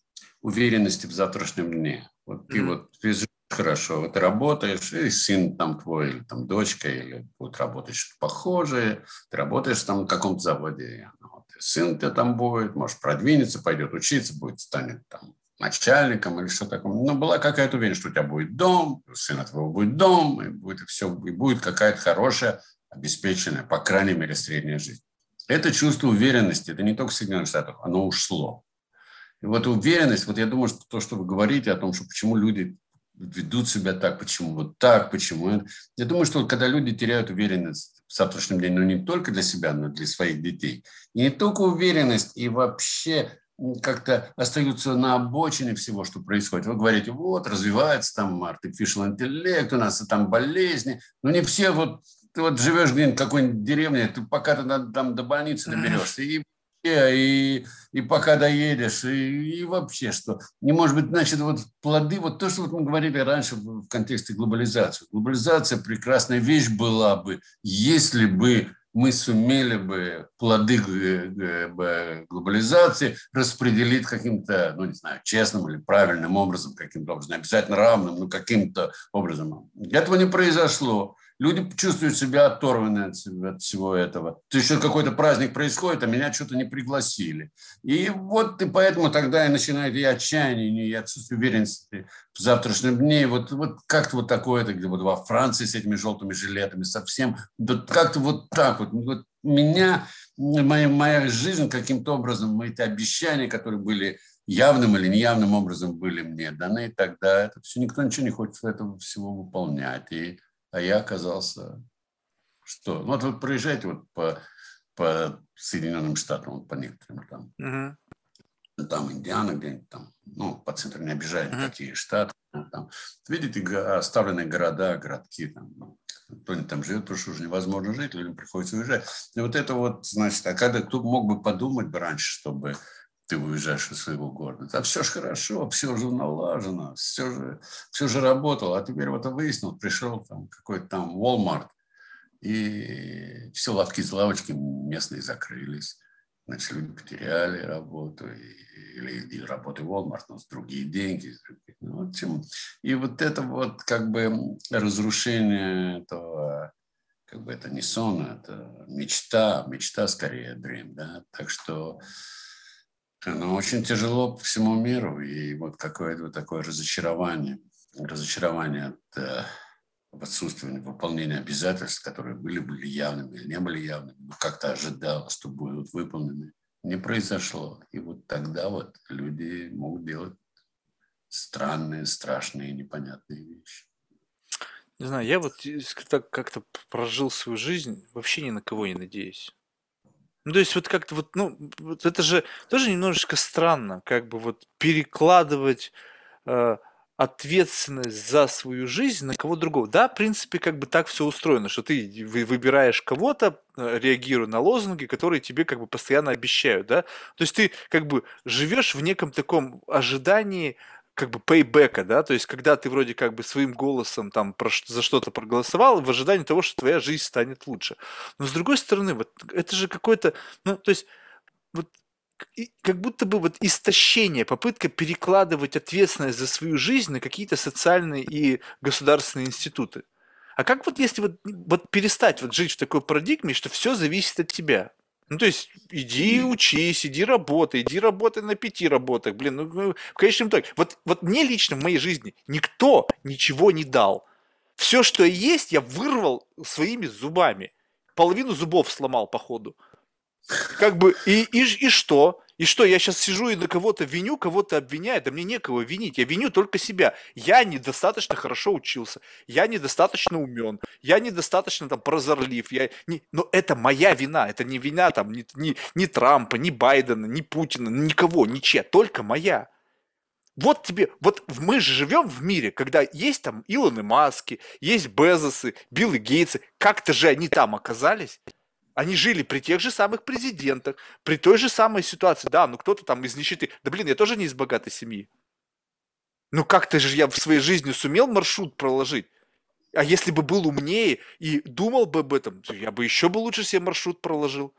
уверенности в завтрашнем дне. Вот ты mm-hmm. вот ты хорошо, вот работаешь, и сын там твой, или там дочка, или будет работать что-то похожее, ты работаешь там на каком-то заводе, вот, сын ты там будет, может, продвинется, пойдет учиться, будет, станет там начальником или что такое. Но была какая-то уверенность, что у тебя будет дом, у сына твоего будет дом, и будет все, и будет какая-то хорошая, обеспеченная, по крайней мере, средняя жизнь. Это чувство уверенности, это не только в Соединенных Штатах, оно ушло. И вот уверенность, вот я думаю, что то, что вы говорите о том, что почему люди ведут себя так, почему вот так, почему. Я думаю, что когда люди теряют уверенность в завтрашнем дне, ну не только для себя, но и для своих детей, и не только уверенность, и вообще как-то остаются на обочине всего, что происходит. Вы говорите, вот, развивается там artificial интеллект, у нас там болезни. Но не все вот ты вот живешь где-нибудь в какой-нибудь деревне, ты пока ты там до больницы доберешься, и и, и пока доедешь, и, и вообще что. Не может быть, значит, вот плоды, вот то, что вот мы говорили раньше в контексте глобализации. Глобализация прекрасная вещь была бы, если бы мы сумели бы плоды глобализации распределить каким-то, ну, не знаю, честным или правильным образом, каким-то образом, обязательно равным, но каким-то образом. Этого не произошло. Люди чувствуют себя оторванными от, от всего этого. То что какой-то праздник происходит, а меня что-то не пригласили. И вот и поэтому тогда и начинает и отчаяние, и отсутствие уверенности в завтрашнем дне. Вот, вот как-то вот такое, это где вот во Франции с этими желтыми жилетами совсем. Вот как-то вот так вот. вот меня, моя, моя жизнь каким-то образом, мои обещания, которые были явным или неявным образом были мне даны, тогда это все, никто ничего не хочет этого всего выполнять. И а я оказался что? Ну, вот вы проезжаете вот по, по Соединенным Штатам, по некоторым там. Uh-huh. Там Индиана где-нибудь там, ну, по центру не обижают uh-huh. такие штаты. Там. Видите, оставленные города, городки, там, ну, кто-нибудь там живет, потому что уже невозможно жить, людям приходится уезжать. И вот это вот, значит, а когда кто мог бы подумать бы раньше, чтобы ты выезжаешь из своего города. Да все же хорошо, все же налажено, все же, все же работало. А теперь вот выяснил, пришел там какой-то там Walmart, и все лавки из лавочки местные закрылись. Значит, люди потеряли работу, или, или работы Walmart, но с другие деньги. Ну, вот чем. И вот это вот как бы разрушение этого, как бы это не сон, это мечта, мечта скорее, dream, да. Так что ну, очень тяжело по всему миру, и вот какое-то вот такое разочарование, разочарование от э, отсутствия выполнения обязательств, которые были, были явными или не были явными, но как-то ожидалось, что будут выполнены, не произошло. И вот тогда вот люди могут делать странные, страшные, непонятные вещи. Не знаю, я вот как-то прожил свою жизнь, вообще ни на кого не надеюсь. Ну, то есть вот как-то вот, ну, вот это же тоже немножечко странно, как бы вот перекладывать э, ответственность за свою жизнь на кого другого. Да, в принципе, как бы так все устроено, что ты выбираешь кого-то, э, реагируя на лозунги, которые тебе как бы постоянно обещают, да. То есть ты как бы живешь в неком таком ожидании как бы пейбека, да, то есть когда ты вроде как бы своим голосом там про, за что-то проголосовал в ожидании того, что твоя жизнь станет лучше. Но с другой стороны, вот это же какой-то, ну, то есть вот как будто бы вот истощение, попытка перекладывать ответственность за свою жизнь на какие-то социальные и государственные институты. А как вот если вот, вот перестать вот жить в такой парадигме, что все зависит от тебя? Ну, то есть, иди учись, иди работай, иди работай на пяти работах. Блин, ну, ну в конечном итоге. Вот, вот мне лично в моей жизни никто ничего не дал. Все, что есть, я вырвал своими зубами. Половину зубов сломал, походу. Как бы, и, и, и что? И что, я сейчас сижу и на кого-то виню, кого-то обвиняю? Да мне некого винить, я виню только себя. Я недостаточно хорошо учился, я недостаточно умен, я недостаточно там прозорлив. Я не... Но это моя вина, это не вина там ни, ни, ни Трампа, ни Байдена, ни Путина, никого, ничья, только моя. Вот тебе, вот мы же живем в мире, когда есть там Илоны Маски, есть Безосы, Билл Гейтсы, как-то же они там оказались. Они жили при тех же самых президентах, при той же самой ситуации. Да, ну кто-то там из нищеты. Да блин, я тоже не из богатой семьи. Ну как-то же я в своей жизни сумел маршрут проложить. А если бы был умнее и думал бы об этом, я бы еще бы лучше себе маршрут проложил.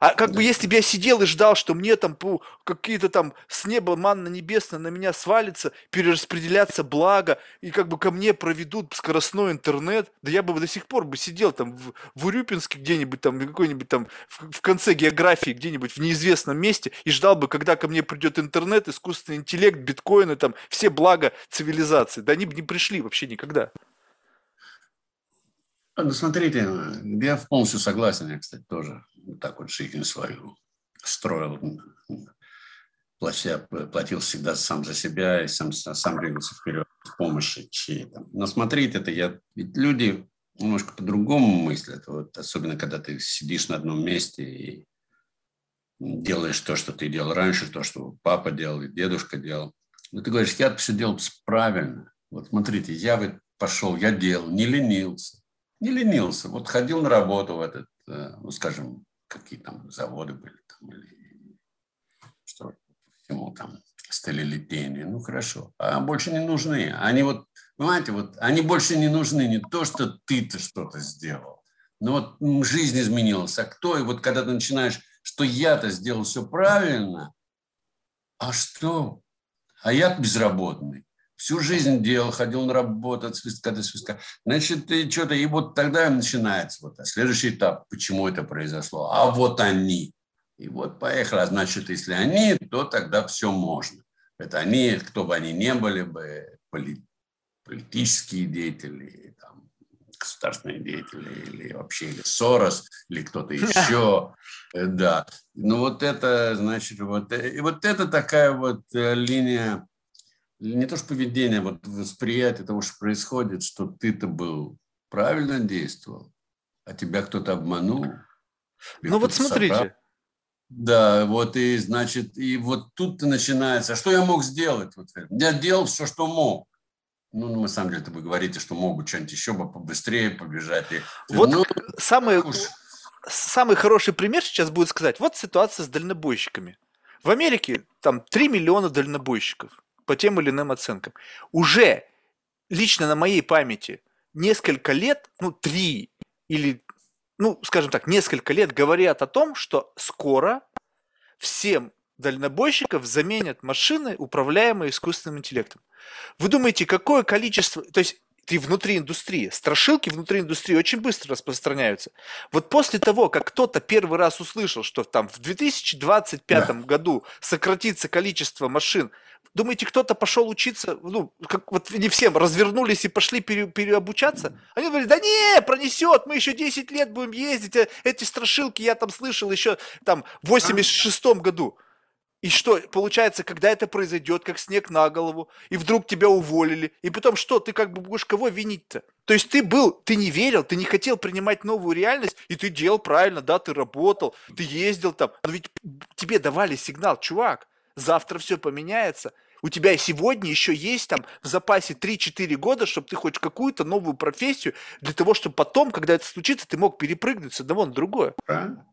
А как бы если бы я сидел и ждал, что мне там какие-то там с неба манна небесная на меня свалится, перераспределяться благо, и как бы ко мне проведут скоростной интернет, да я бы до сих пор бы сидел там в, в Урюпинске где-нибудь там, какой-нибудь там в, в конце географии где-нибудь в неизвестном месте и ждал бы, когда ко мне придет интернет, искусственный интеллект, биткоины, там все блага цивилизации. Да они бы не пришли вообще никогда. Ну, смотрите, я полностью согласен, я, кстати, тоже так вот жизнь свою строил, платя, платил всегда сам за себя и сам, сам двигался вперед с помощью чьей-то. Но смотрите, это я, ведь люди немножко по-другому мыслят, вот, особенно когда ты сидишь на одном месте и делаешь то, что ты делал раньше, то, что папа делал и дедушка делал. Но ты говоришь, я все делал правильно. Вот смотрите, я вот пошел, я делал, не ленился. Не ленился. Вот ходил на работу в этот, э, ну, скажем, какие там заводы были, там, или что всему там, сталелитейные, ну хорошо, а больше не нужны. Они вот, понимаете, вот они больше не нужны, не то, что ты-то что-то сделал, но вот жизнь изменилась, а кто, и вот когда ты начинаешь, что я-то сделал все правильно, а что? А я безработный. Всю жизнь делал, ходил на работу от свистка до свистка. Значит, и что-то, и вот тогда начинается вот следующий этап, почему это произошло. А вот они. И вот поехало. Значит, если они, то тогда все можно. Это они, кто бы они ни были бы, политические деятели, там, государственные деятели, или вообще или Сорос, или кто-то еще. Да. Ну вот это, значит, вот, э, и вот это такая вот э, линия не то что поведение, вот восприятие того, что происходит, что ты-то был правильно действовал, а тебя кто-то обманул. Ну вот смотрите. Собрал. Да, вот и значит, и вот тут-то начинается, а что я мог сделать? Вот, я делал все, что мог. Ну, на самом деле, вы говорите, что могут что-нибудь еще бы побыстрее побежать. И, вот ну, самый, уж... самый хороший пример сейчас будет сказать. Вот ситуация с дальнобойщиками. В Америке там 3 миллиона дальнобойщиков по тем или иным оценкам. Уже лично на моей памяти несколько лет, ну, три или, ну, скажем так, несколько лет говорят о том, что скоро всем дальнобойщиков заменят машины, управляемые искусственным интеллектом. Вы думаете, какое количество... То есть ты внутри индустрии. Страшилки внутри индустрии очень быстро распространяются. Вот после того, как кто-то первый раз услышал, что там в 2025 да. году сократится количество машин, думаете, кто-то пошел учиться, ну, как вот не всем развернулись и пошли пере, переобучаться? Они говорят, да не, пронесет, мы еще 10 лет будем ездить, э, эти страшилки я там слышал еще там в 86 году. И что, получается, когда это произойдет, как снег на голову, и вдруг тебя уволили, и потом что, ты как бы будешь кого винить-то? То есть ты был, ты не верил, ты не хотел принимать новую реальность, и ты делал правильно, да, ты работал, ты ездил там, но ведь тебе давали сигнал, чувак, завтра все поменяется, у тебя сегодня еще есть там в запасе 3-4 года, чтобы ты хоть какую-то новую профессию, для того, чтобы потом, когда это случится, ты мог перепрыгнуть с одного на другое. Правильно.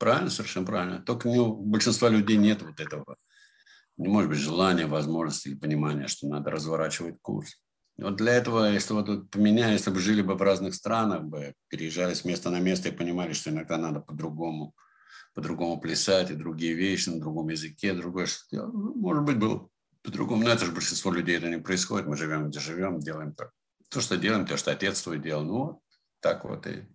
Правильно, совершенно правильно. Только у большинства людей нет вот этого. Не может быть желания, возможности или понимания, что надо разворачивать курс. Вот для этого, если вот поменяли, если бы жили бы в разных странах, бы переезжали с места на место и понимали, что иногда надо по-другому, по-другому плясать, и другие вещи на другом языке, другое что делать. Ну, может быть, было по-другому. Но это же большинство людей это не происходит. Мы живем, где живем, делаем то, то что делаем, то, что отец твой делал. Ну, вот так вот и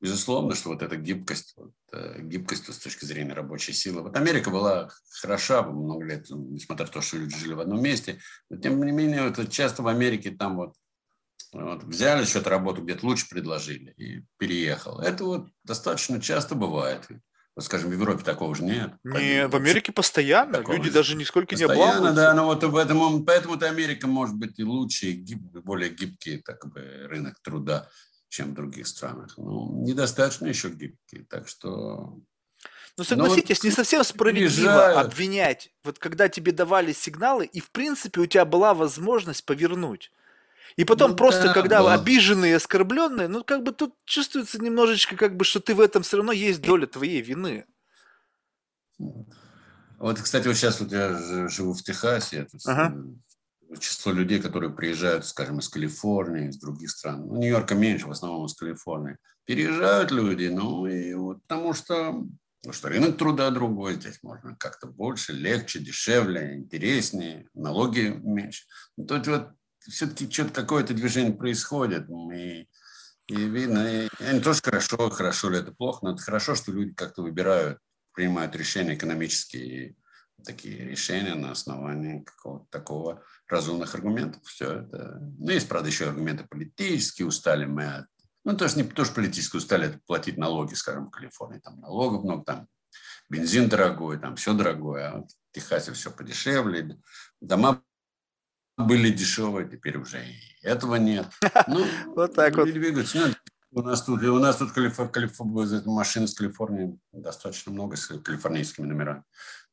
безусловно, что вот эта гибкость, э, гибкость с точки зрения рабочей силы. Вот Америка была хороша много лет, ну, несмотря на то, что люди жили в одном месте, но тем не менее, вот, часто в Америке там вот, вот взяли что-то работу, где-то лучше предложили и переехал. Это вот достаточно часто бывает. Вот, скажем, в Европе такого же нет. Не, в Америке постоянно. Такого Люди же. даже нисколько постоянно, не обламываются. да, но вот поэтому, поэтому-то Америка может быть и лучше, и гиб, более гибкий так бы, рынок труда чем в других странах. Ну, недостаточно еще гибкие, так что... Ну, согласитесь, вот не совсем справедливо приезжают. обвинять, вот когда тебе давали сигналы, и, в принципе, у тебя была возможность повернуть. И потом ну, просто, да, когда да. обиженные, оскорбленные, ну, как бы тут чувствуется немножечко, как бы, что ты в этом все равно есть доля твоей вины. Вот, кстати, вот сейчас вот я живу в Техасе, ага число людей, которые приезжают, скажем, из Калифорнии, из других стран. Ну, Нью-Йорка меньше, в основном из Калифорнии. Переезжают люди, ну, и вот потому что, ну, что рынок труда другой, здесь можно как-то больше, легче, дешевле, интереснее, налоги меньше. Ну, тут вот все-таки что-то какое-то движение происходит, и, и видно, и, и не то, что хорошо, хорошо ли это плохо, но это хорошо, что люди как-то выбирают, принимают решения экономические, такие решения на основании какого-то такого разумных аргументов. Все это. Ну, есть, правда, еще аргументы политические, устали мы от... Ну, то есть не тоже политически устали от платить налоги, скажем, в Калифорнии. Там налогов много, там бензин дорогой, там все дорогое. А вот в Техасе все подешевле. Дома были дешевые, теперь уже и этого нет. Ну, вот так вот. Двигаться. У нас тут, у нас тут калиф, калиф, машин из Калифорнии достаточно много с калифорнийскими номерами.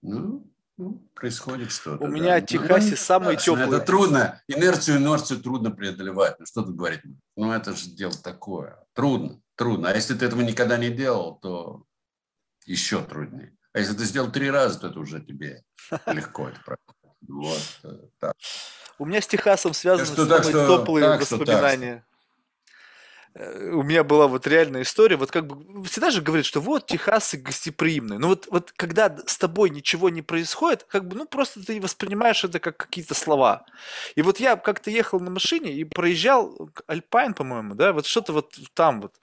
Ну, ну, происходит что-то. У да. меня в Техасе ну, самый теплый. Это трудно. Инерцию, инерцию трудно преодолевать. Ну, что тут говорить? Ну, это же дело такое. Трудно, трудно. А если ты этого никогда не делал, то еще труднее. А если ты сделал три раза, то это уже тебе легко. Это вот э, так. У меня с Техасом связаны самые теплые воспоминания. Э, у меня была вот реальная история, вот как бы всегда же говорят, что вот техасы гостеприимные, но вот, вот когда с тобой ничего не происходит, как бы, ну, просто ты воспринимаешь это как какие-то слова. И вот я как-то ехал на машине и проезжал Альпайн, по-моему, да, вот что-то вот там вот,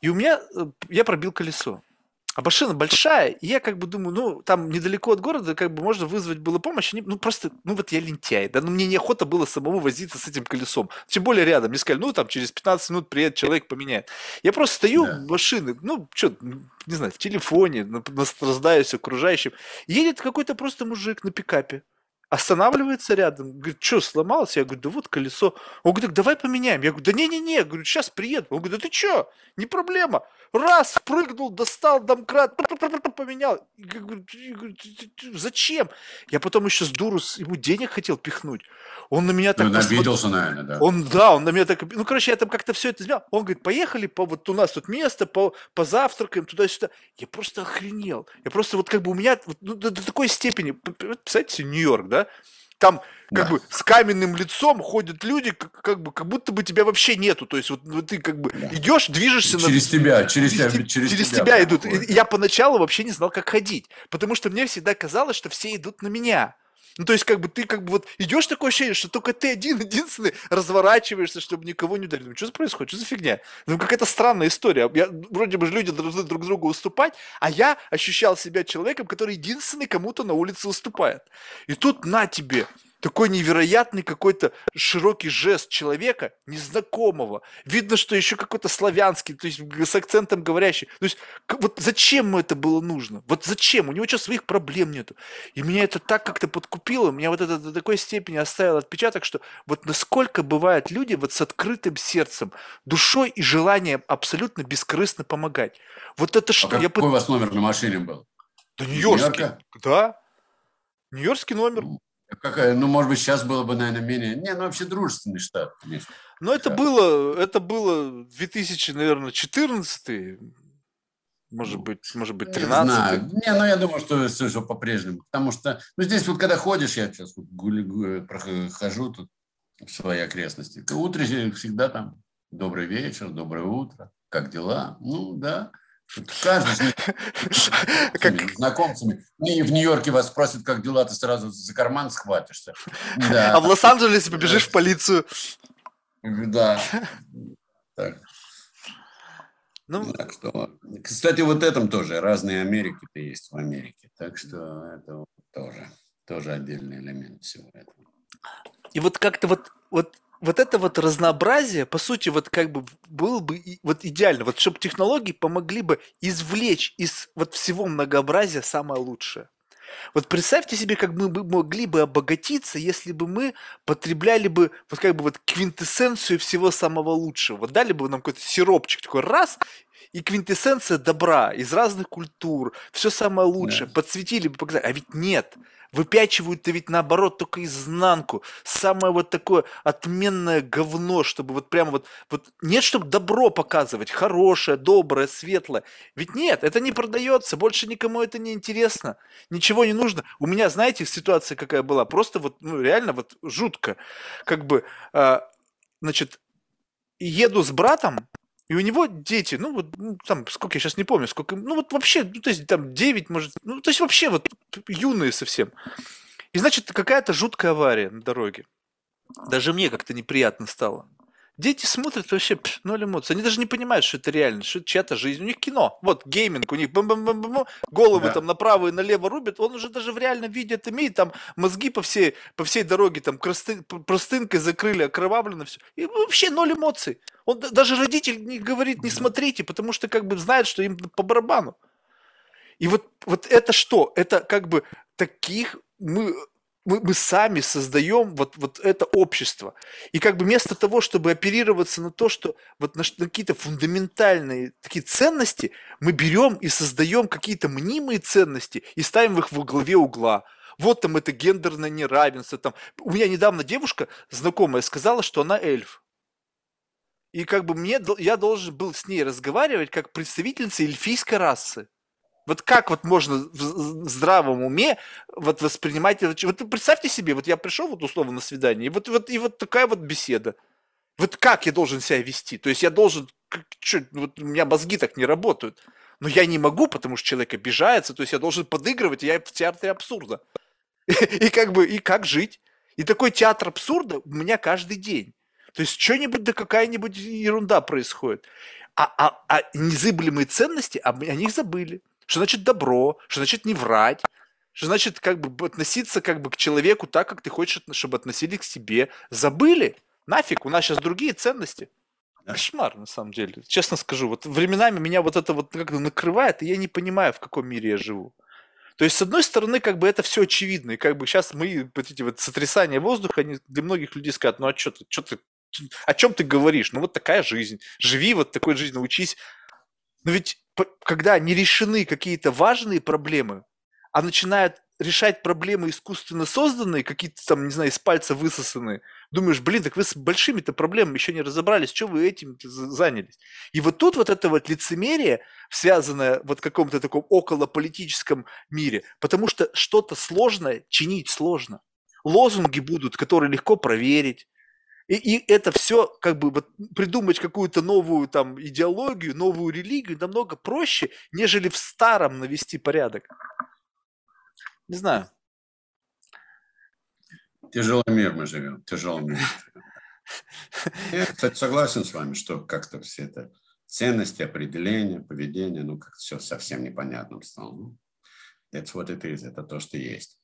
и у меня, э, я пробил колесо. А машина большая, и я как бы думаю, ну, там недалеко от города, как бы можно вызвать было помощь. Они, ну, просто, ну, вот я лентяй, да, ну, мне неохота было самому возиться с этим колесом. Тем более рядом. Мне сказали, ну, там, через 15 минут приедет человек, поменяет. Я просто стою да. в машине, ну, что, не знаю, в телефоне, наслаждаюсь окружающим. Едет какой-то просто мужик на пикапе. Останавливается рядом, говорит, что, сломалось? Я говорю, да вот колесо. Он говорит, давай поменяем. Я говорю, да не-не-не, говорю, сейчас приеду. Он говорит, да ты что, не проблема. Раз, прыгнул, достал домкрат, поменял. Я говорю, зачем? Я потом еще с дуру ему денег хотел пихнуть. Он на меня так... Ну, обиделся, наверное, да. Он, да, он на меня так... Ну, короче, я там как-то все это сделал. Он говорит, поехали, по, вот у нас тут место, по, позавтракаем, туда-сюда. Я просто охренел. Я просто вот как бы у меня ну, до, до такой степени... Представляете, Нью-Йорк, да? Там как да. бы с каменным лицом ходят люди, как, как бы как будто бы тебя вообще нету. То есть вот, вот ты как бы да. идешь, движешься через на... тебя, через, через, тебя, через, через тебя, тебя идут. И я поначалу вообще не знал, как ходить, потому что мне всегда казалось, что все идут на меня. Ну, то есть, как бы ты как бы вот идешь такое ощущение, что только ты один, единственный, разворачиваешься, чтобы никого не ударить. Ну, что происходит? Что за фигня? Ну, какая-то странная история. Я, вроде бы люди должны друг другу уступать, а я ощущал себя человеком, который единственный кому-то на улице уступает. И тут на тебе такой невероятный какой-то широкий жест человека, незнакомого. Видно, что еще какой-то славянский, то есть с акцентом говорящий. То есть вот зачем ему это было нужно? Вот зачем? У него что, своих проблем нету. И меня это так как-то подкупило, меня вот это до такой степени оставило отпечаток, что вот насколько бывают люди вот с открытым сердцем, душой и желанием абсолютно бескорыстно помогать. Вот это что? А какой я... у вас номер на машине был? Да нью-йоркский. Да. Нью-йоркский номер. Какая, ну, может быть, сейчас было бы, наверное, менее... Не, ну, вообще дружественный штат, конечно. Но это было, это было 2000, наверное, 14 может быть, может быть, 13 Не знаю. Не, ну я думаю, что все по-прежнему. Потому что, ну здесь вот когда ходишь, я сейчас вот гули, прохожу тут в свои окрестности, то утро всегда там добрый вечер, доброе утро, как дела? Ну да. Каждый как... знакомцами. И в Нью-Йорке вас спросят, как дела, ты сразу за карман схватишься. Да. А в Лос-Анджелесе побежишь в полицию. Да. Так. Ну, так что, кстати, вот этом тоже разные Америки-то есть в Америке, так что это тоже тоже отдельный элемент всего этого. И вот как-то вот вот вот это вот разнообразие, по сути, вот как бы было бы вот идеально, вот чтобы технологии помогли бы извлечь из вот всего многообразия самое лучшее. Вот представьте себе, как мы бы могли бы обогатиться, если бы мы потребляли бы вот как бы вот квинтэссенцию всего самого лучшего. Вот дали бы нам какой-то сиропчик такой раз, и квинтэссенция добра из разных культур, все самое лучшее, да. подсветили бы, показали. А ведь нет выпячивают-то ведь наоборот только изнанку. Самое вот такое отменное говно, чтобы вот прямо вот, вот нет, чтобы добро показывать, хорошее, доброе, светлое. Ведь нет, это не продается, больше никому это не интересно, ничего не нужно. У меня, знаете, ситуация какая была, просто вот, ну, реально вот жутко. Как бы, э, значит, еду с братом, и у него дети, ну вот, ну, там, сколько я сейчас не помню, сколько, ну вот вообще, ну то есть там 9, может, ну то есть вообще вот юные совсем. И значит, какая-то жуткая авария на дороге. Даже мне как-то неприятно стало. Дети смотрят вообще пш, ноль эмоций. Они даже не понимают, что это реально, что это чья-то жизнь. У них кино. Вот гейминг, у них бам -бам -бам -бам, головы да. там направо и налево рубят. Он уже даже в реальном виде это имеет. Там мозги по всей, по всей дороге там просты, простынкой закрыли, окровавлено все. И вообще ноль эмоций. Он даже родитель не говорит, не смотрите, потому что как бы знает, что им по барабану. И вот, вот это что? Это как бы таких мы мы, мы сами создаем вот, вот это общество. И как бы вместо того, чтобы оперироваться на то, что вот на, на какие-то фундаментальные такие ценности, мы берем и создаем какие-то мнимые ценности и ставим их во главе угла. Вот там это гендерное неравенство. Там. У меня недавно девушка знакомая сказала, что она эльф. И как бы мне, я должен был с ней разговаривать как представительница эльфийской расы. Вот как вот можно в здравом уме вот воспринимать это? Вот представьте себе, вот я пришел вот условно на свидание, и вот, вот, и вот такая вот беседа. Вот как я должен себя вести? То есть я должен, что, вот у меня мозги так не работают. Но я не могу, потому что человек обижается, то есть я должен подыгрывать, я в театре абсурда. И как бы, и как жить? И такой театр абсурда у меня каждый день. То есть что-нибудь да какая-нибудь ерунда происходит. А, а, а незыблемые ценности, о них забыли что значит добро, что значит не врать, что значит как бы относиться как бы к человеку так, как ты хочешь, чтобы относились к себе. Забыли? Нафиг, у нас сейчас другие ценности. Кошмар, на самом деле. Честно скажу, вот временами меня вот это вот как-то накрывает, и я не понимаю, в каком мире я живу. То есть, с одной стороны, как бы это все очевидно, и как бы сейчас мы, вот эти вот сотрясания воздуха, они для многих людей скажут, ну а что ты, что ты, о чем ты говоришь? Ну вот такая жизнь, живи вот такой жизнью, научись. Но ведь когда не решены какие-то важные проблемы, а начинают решать проблемы искусственно созданные, какие-то там, не знаю, из пальца высосанные, думаешь, блин, так вы с большими-то проблемами еще не разобрались, что вы этим занялись? И вот тут вот это вот лицемерие, связанное вот в каком-то таком околополитическом мире, потому что что-то сложное чинить сложно. Лозунги будут, которые легко проверить, и, и это все, как бы, вот, придумать какую-то новую там идеологию, новую религию намного проще, нежели в старом навести порядок. Не знаю. Тяжелый мир мы живем, тяжелый мир. Я, кстати, согласен с вами, что как-то все это ценности, определения, поведение, ну, как-то все совсем непонятным стало. Ну, это вот это is, это то, что есть.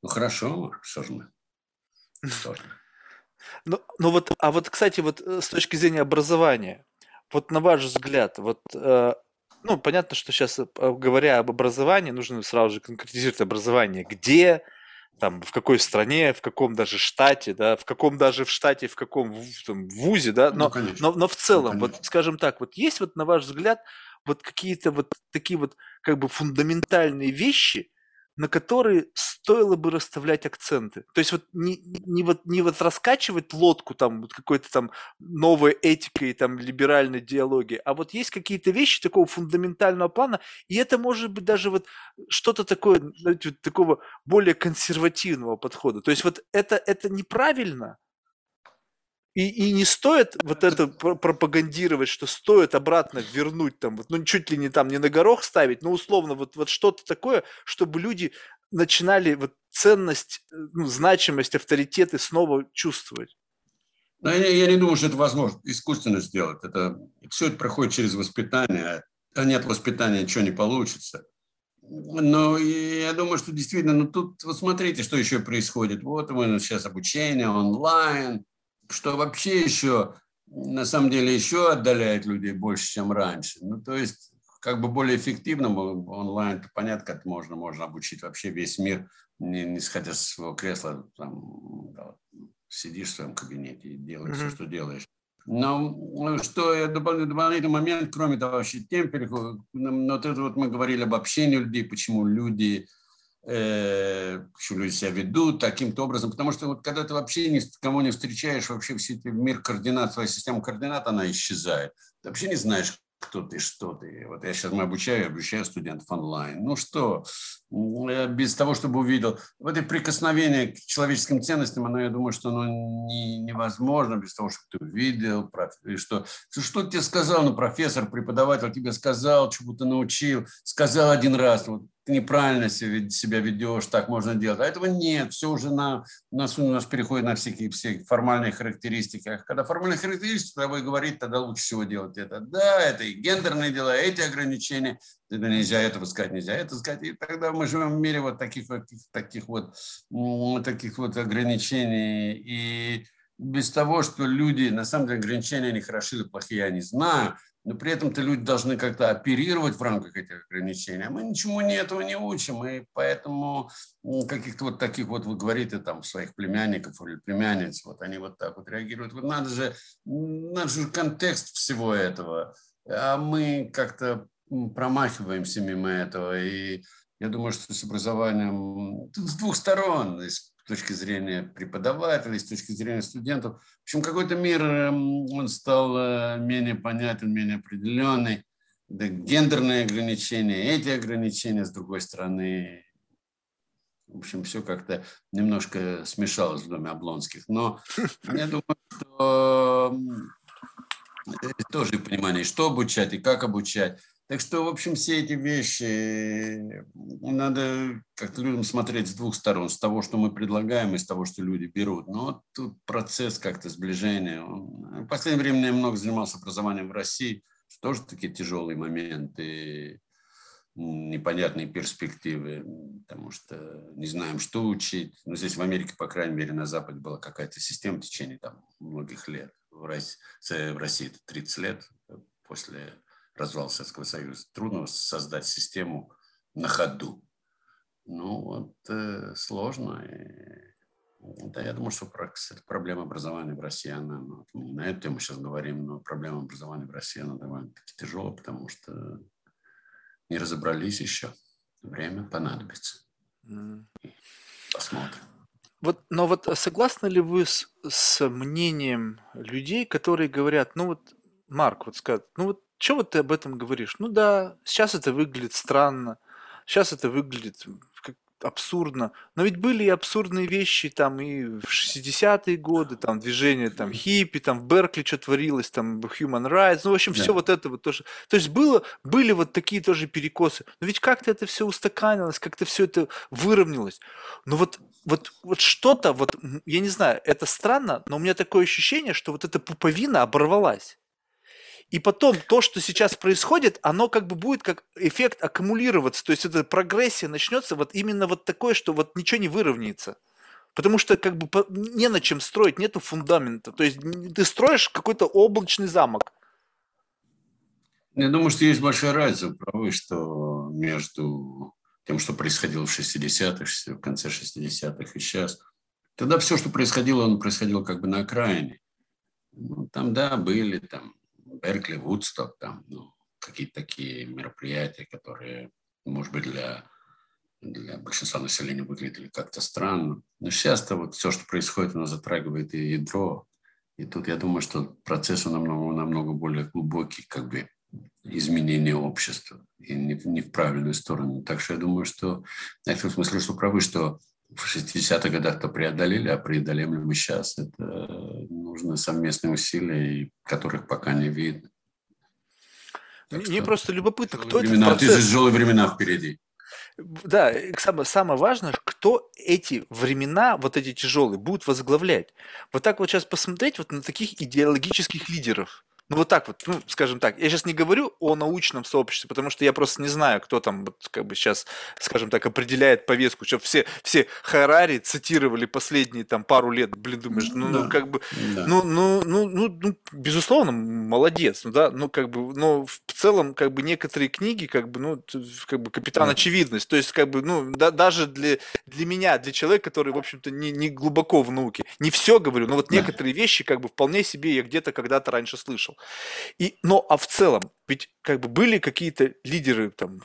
Ну, хорошо, что же мы? Что же? Ну, ну вот, а вот, кстати, вот э, с точки зрения образования, вот на ваш взгляд, вот э, ну, понятно, что сейчас, э, говоря об образовании, нужно сразу же конкретизировать образование. Где, там, в какой стране, в каком даже штате, да, в каком даже в штате, в каком там, вузе, да, но, ну, но, но в ну, целом, ну, вот, скажем так, вот есть вот, на ваш взгляд, вот какие-то вот такие вот как бы фундаментальные вещи, на которые стоило бы расставлять акценты. То есть вот не, не, вот, не вот раскачивать лодку там вот какой-то там новой этикой, там либеральной диалоги, а вот есть какие-то вещи такого фундаментального плана, и это может быть даже вот что-то такое, знаете, вот такого более консервативного подхода. То есть вот это, это неправильно, и, и не стоит вот это пропагандировать, что стоит обратно вернуть там, ну чуть ли не там, не на горох ставить, но условно вот, вот что-то такое, чтобы люди начинали вот ценность, э, ну, значимость, авторитеты снова чувствовать. Но я, я не думаю, что это возможно искусственно сделать. Это, все это проходит через воспитание, а нет воспитания ничего не получится. Но я думаю, что действительно, ну тут вот смотрите, что еще происходит. Вот мы сейчас обучение онлайн, что вообще еще, на самом деле, еще отдаляет людей больше, чем раньше. Ну, то есть, как бы более эффективному онлайн, то понятно, как можно, можно обучить вообще весь мир, не, не сходя с своего кресла, там, да, сидишь в своем кабинете и делаешь mm-hmm. все, что делаешь. Но ну, что я дополнительный, дополнительный момент, кроме того, вообще тем переход, вот это вот мы говорили об общении людей, почему люди э, люди себя ведут таким-то образом, потому что вот когда ты вообще никого не встречаешь, вообще все эти мир координат, своя система координат, она исчезает. Ты вообще не знаешь, кто ты, что ты. Вот я сейчас мы обучаю, обучаю студентов онлайн. Ну что, без того, чтобы увидел. В это прикосновение к человеческим ценностям, оно, я думаю, что оно не, невозможно без того, чтобы ты увидел, что, что тебе сказал, ну, профессор, преподаватель тебе сказал, чему-то научил, сказал один раз, вот неправильно себя ведешь, так можно делать. А этого нет, все уже на, у, нас, у нас переходит на всякие, все формальные характеристики. А когда формальные характеристики, тогда вы говорите, тогда лучше всего делать это. Да, это и гендерные дела, эти ограничения, это нельзя, этого сказать нельзя, это сказать. И тогда мы живем в мире вот таких вот, таких вот, таких вот ограничений. И без того, что люди, на самом деле, ограничения, они хороши или плохие, я не знаю, но при этом-то люди должны как-то оперировать в рамках этих ограничений. А мы ничему не этого не учим, и поэтому каких-то вот таких вот, вы говорите там своих племянников или племянниц, вот они вот так вот реагируют. Вот надо же, надо же контекст всего этого, а мы как-то промахиваемся мимо этого, и я думаю, что с образованием с двух сторон, с точки зрения преподавателей, с точки зрения студентов. В общем, какой-то мир, эм, он стал э, менее понятен, менее определенный. Да, гендерные ограничения, эти ограничения, с другой стороны, в общем, все как-то немножко смешалось в доме Облонских. Но я думаю, что тоже понимание, что обучать и как обучать. Так что, в общем, все эти вещи надо как-то людям смотреть с двух сторон, с того, что мы предлагаем, и с того, что люди берут. Но тут процесс как-то сближения. В последнее время я много занимался образованием в России, тоже такие тяжелые моменты, непонятные перспективы, потому что не знаем, что учить. Но здесь в Америке, по крайней мере, на Западе была какая-то система в течение там, многих лет. В России, это 30 лет после развал Советского Союза. Трудно создать систему на ходу. Ну, вот э, сложно. И, да, я думаю, что кстати, проблема образования в России, она, ну, мы не на эту тему сейчас говорим, но проблема образования в России, она довольно-таки тяжелая, потому что не разобрались еще. Время понадобится. Mm. Посмотрим. Вот, но вот согласны ли вы с, с мнением людей, которые говорят, ну вот, Марк, вот скажет, ну вот, что вот ты об этом говоришь? Ну да, сейчас это выглядит странно, сейчас это выглядит как абсурдно. Но ведь были и абсурдные вещи там и в 60-е годы, там движение там хиппи, там в Беркли что творилось, там Human Rights, ну, в общем, все вот это вот тоже. То есть было, были вот такие тоже перекосы. Но ведь как-то это все устаканилось, как-то все это выровнялось. Но вот вот, вот что-то, вот, я не знаю, это странно, но у меня такое ощущение, что вот эта пуповина оборвалась. И потом то, что сейчас происходит, оно как бы будет как эффект аккумулироваться. То есть эта прогрессия начнется вот именно вот такое, что вот ничего не выровняется. Потому что как бы не на чем строить, нету фундамента. То есть ты строишь какой-то облачный замок. Я думаю, что есть большая разница, правы, что между тем, что происходило в 60-х, в конце 60-х и сейчас. Тогда все, что происходило, оно происходило как бы на окраине. Ну, там, да, были там Беркли, Вудсток, там, ну, какие-то такие мероприятия, которые, может быть, для, для большинства населения выглядели как-то странно. Но сейчас-то вот все, что происходит, оно затрагивает и ядро. И тут я думаю, что процесс намного, намного более глубокий, как бы изменения общества и не, не в правильную сторону. Так что я думаю, что в том смысле, что правы, что в 60-х годах то преодолели, а преодолеем ли мы сейчас, это нужны совместные усилия, которых пока не видно. Так Мне просто любопытно, кто времена, этот процесс... Тяжелые времена впереди. Да, самое, самое важное, кто эти времена, вот эти тяжелые, будут возглавлять. Вот так вот сейчас посмотреть вот на таких идеологических лидеров – ну вот так вот, ну, скажем так. Я сейчас не говорю о научном сообществе, потому что я просто не знаю, кто там вот как бы сейчас, скажем так, определяет повестку. Что все, все Харари цитировали последние там пару лет. Блин, думаешь, ну, ну да. ну как бы, да. ну, ну, ну, ну, ну, безусловно, молодец, ну да, ну как бы, но в целом как бы некоторые книги как бы, ну, как бы капитан да. очевидность. То есть как бы, ну, да, даже для, для меня, для человека, который, в общем-то, не, не глубоко в науке, не все говорю, но вот да. некоторые вещи как бы вполне себе я где-то когда-то раньше слышал. И, но, а в целом, ведь как бы были какие-то лидеры там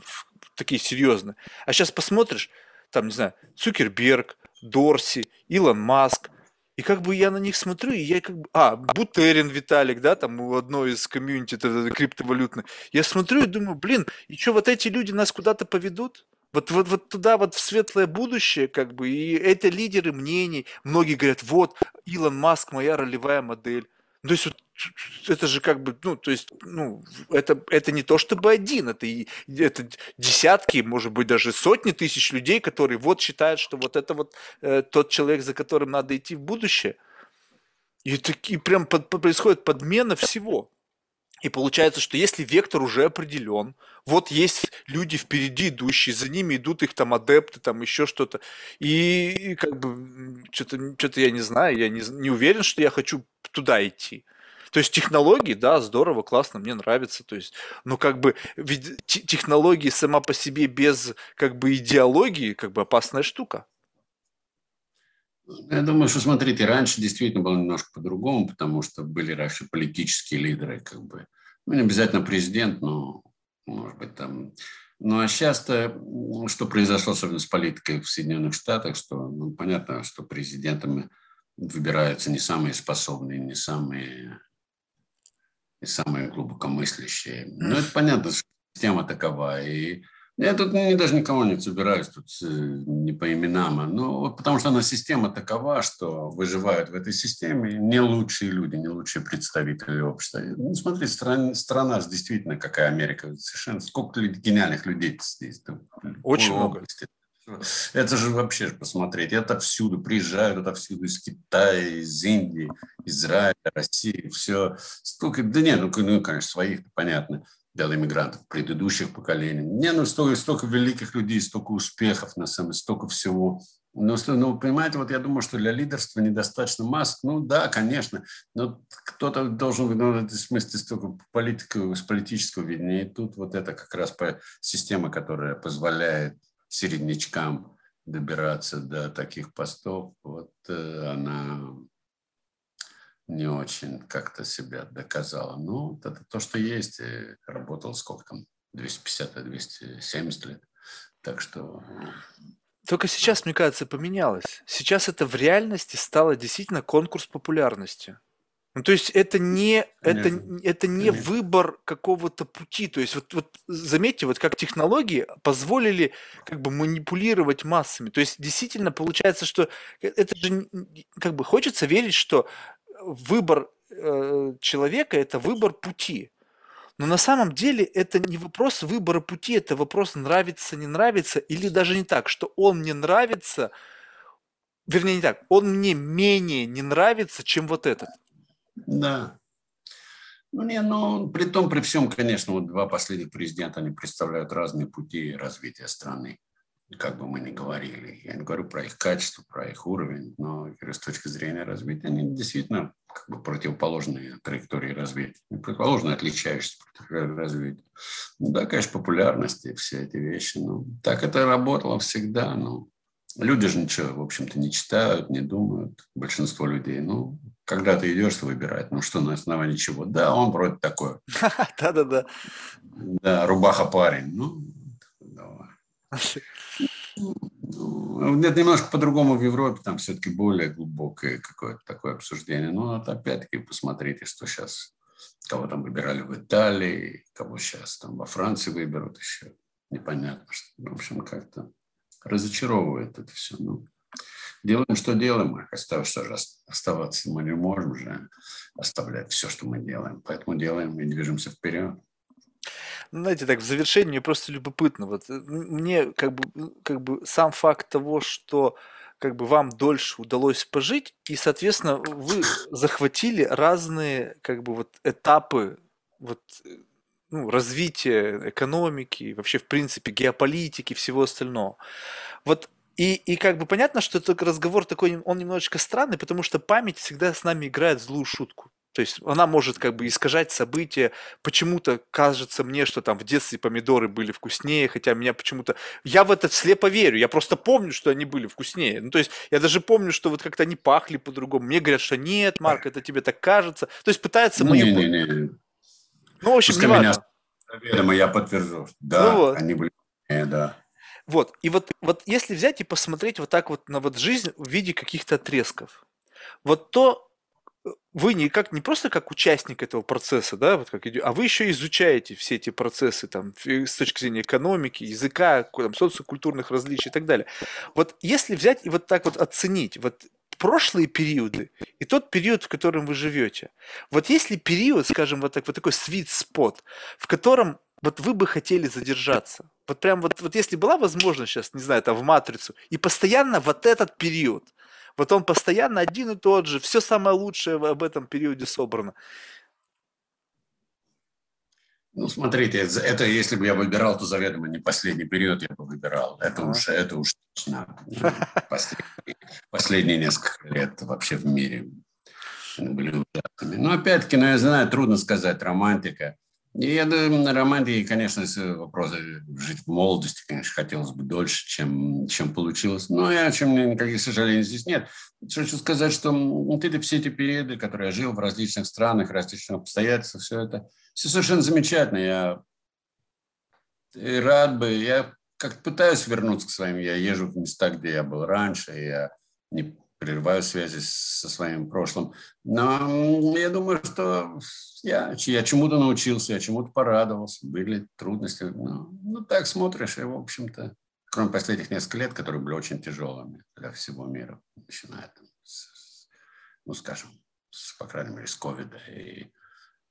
такие серьезные. А сейчас посмотришь, там, не знаю, Цукерберг, Дорси, Илон Маск, и как бы я на них смотрю, и я как бы... А, Бутерин Виталик, да, там у одной из комьюнити криптовалютной. Я смотрю и думаю, блин, и что, вот эти люди нас куда-то поведут? Вот, вот, вот туда, вот в светлое будущее, как бы, и это лидеры мнений. Многие говорят, вот, Илон Маск, моя ролевая модель. Ну, то есть вот, это же как бы, ну, то есть, ну, это, это не то чтобы один, это, это десятки, может быть, даже сотни тысяч людей, которые вот считают, что вот это вот э, тот человек, за которым надо идти в будущее. И, и прям под, происходит подмена всего. И получается, что если вектор уже определен, вот есть люди впереди идущие, за ними идут их там адепты, там еще что-то, и, и как бы что-то, что-то я не знаю, я не, не уверен, что я хочу туда идти. То есть технологии, да, здорово, классно, мне нравится. То есть, но как бы ведь технологии сама по себе без как бы идеологии как бы опасная штука. Я думаю, что, смотрите, раньше действительно было немножко по-другому, потому что были раньше политические лидеры, как бы, ну, не обязательно президент, но, может быть, там... Ну, а сейчас-то, что произошло, особенно с политикой в Соединенных Штатах, что, ну, понятно, что президентами выбираются не самые способные, не самые, не самые глубокомыслящие. Но это понятно, что система такова, и я тут не, даже никого не собираюсь, тут э, не по именам, а, ну, потому что она система такова, что выживают в этой системе не лучшие люди, не лучшие представители общества. Ну, смотри, страна, страна же действительно какая Америка, совершенно сколько гениальных людей здесь. Очень много. Области. Это же вообще посмотреть, это всюду, приезжают отовсюду, из Китая, из Индии, Израиля, России, все. Столько, да нет, ну, ну конечно, своих, понятно для иммигрантов предыдущих поколений. Не, ну столько, столько великих людей, столько успехов, на самом деле, столько всего. Но, ну, понимаете, вот я думаю, что для лидерства недостаточно маск. Ну да, конечно, но кто-то должен в этом смысле столько политику, с политического видения. И тут вот это как раз по система, которая позволяет середнячкам добираться до таких постов, вот э, она не очень как-то себя доказала. Ну, это то, что есть. Работал сколько там, 250-270 лет. Так что... Только сейчас, мне кажется, поменялось. Сейчас это в реальности стало действительно конкурс популярности. Ну, то есть это не, это, это не выбор какого-то пути. То есть вот, вот заметьте, вот как технологии позволили как бы манипулировать массами. То есть действительно получается, что э, это же как бы хочется верить, что выбор э, человека это выбор пути. Но на самом деле это не вопрос выбора пути, это вопрос нравится, не нравится, или даже не так, что он мне нравится, вернее не так, он мне менее не нравится, чем вот этот. Да. Ну, не, ну, при том, при всем, конечно, вот два последних президента, они представляют разные пути развития страны, как бы мы ни говорили. Я не говорю про их качество, про их уровень, но с точки зрения развития они действительно как бы противоположные траектории развития, противоположные отличающиеся траектории развития. Ну, да, конечно, популярности, все эти вещи. Ну, так это работало всегда. Ну, люди же ничего, в общем-то, не читают, не думают. Большинство людей, ну, когда ты идешь выбирать, ну что, на основании чего? Да, он вроде такой. Да-да-да. Да, рубаха парень. Ну, давай. Ну, немножко по-другому в Европе, там все-таки более глубокое какое-то такое обсуждение. Но вот опять-таки посмотрите, что сейчас, кого там выбирали в Италии, кого сейчас там во Франции выберут еще. Непонятно. Что, в общем, как-то разочаровывает это все. Ну, Делаем, что делаем, оставаться, оставаться мы не можем же оставлять все, что мы делаем. Поэтому делаем и движемся вперед. Знаете, так в завершении мне просто любопытно. Вот э, мне как бы, как бы сам факт того, что как бы вам дольше удалось пожить, и, соответственно, вы захватили разные как бы вот этапы вот э, ну, развития экономики, вообще, в принципе, геополитики, всего остального. Вот и, и как бы понятно, что этот разговор такой, он немножечко странный, потому что память всегда с нами играет злую шутку. То есть она может как бы искажать события. Почему-то кажется мне, что там в детстве помидоры были вкуснее, хотя меня почему-то... Я в это слепо верю. Я просто помню, что они были вкуснее. Ну, то есть я даже помню, что вот как-то они пахли по-другому. Мне говорят, что нет, Марк, это тебе так кажется. То есть пытаются ну, мою... Не, не, не. Ну, в общем, не важно. Меня, я подтвержу. Да, ну, вот. они были... Да. Вот, и вот, вот если взять и посмотреть вот так вот на вот жизнь в виде каких-то отрезков, вот то э, вы не как не просто как участник этого процесса, да, вот как а вы еще изучаете все эти процессы там с точки зрения экономики, языка, там, социокультурных различий и так далее. Вот если взять и вот так вот оценить, вот прошлые периоды и тот период, в котором вы живете. Вот если период, скажем, вот, так, вот такой sweet spot, в котором вот вы бы хотели задержаться? Вот прям вот, вот если была возможность сейчас, не знаю, там в матрицу, и постоянно вот этот период, вот он постоянно один и тот же, все самое лучшее об этом периоде собрано. Ну, смотрите, это если бы я выбирал, то заведомо не последний период я бы выбирал. Это уж, это уж точно. Последние, последние несколько лет вообще в мире были ужасными. Но опять-таки, ну, я знаю, трудно сказать, романтика – думаю, на романтике, конечно, вопрос жить в молодости, конечно, хотелось бы дольше, чем, чем получилось. Но я, чем никаких сожалений здесь нет. Хочу сказать, что вот эти все эти периоды, которые я жил в различных странах, различных обстоятельствах, все это, все совершенно замечательно. Я и рад бы, я как пытаюсь вернуться к своим, я езжу в места, где я был раньше, я не прерываю связи со своим прошлым. Но я думаю, что я, я чему-то научился, я чему-то порадовался. Были трудности. Но, ну, так смотришь, и, в общем-то, кроме последних нескольких лет, которые были очень тяжелыми для всего мира, начиная, с, ну, скажем, с, по крайней мере, с ковида и,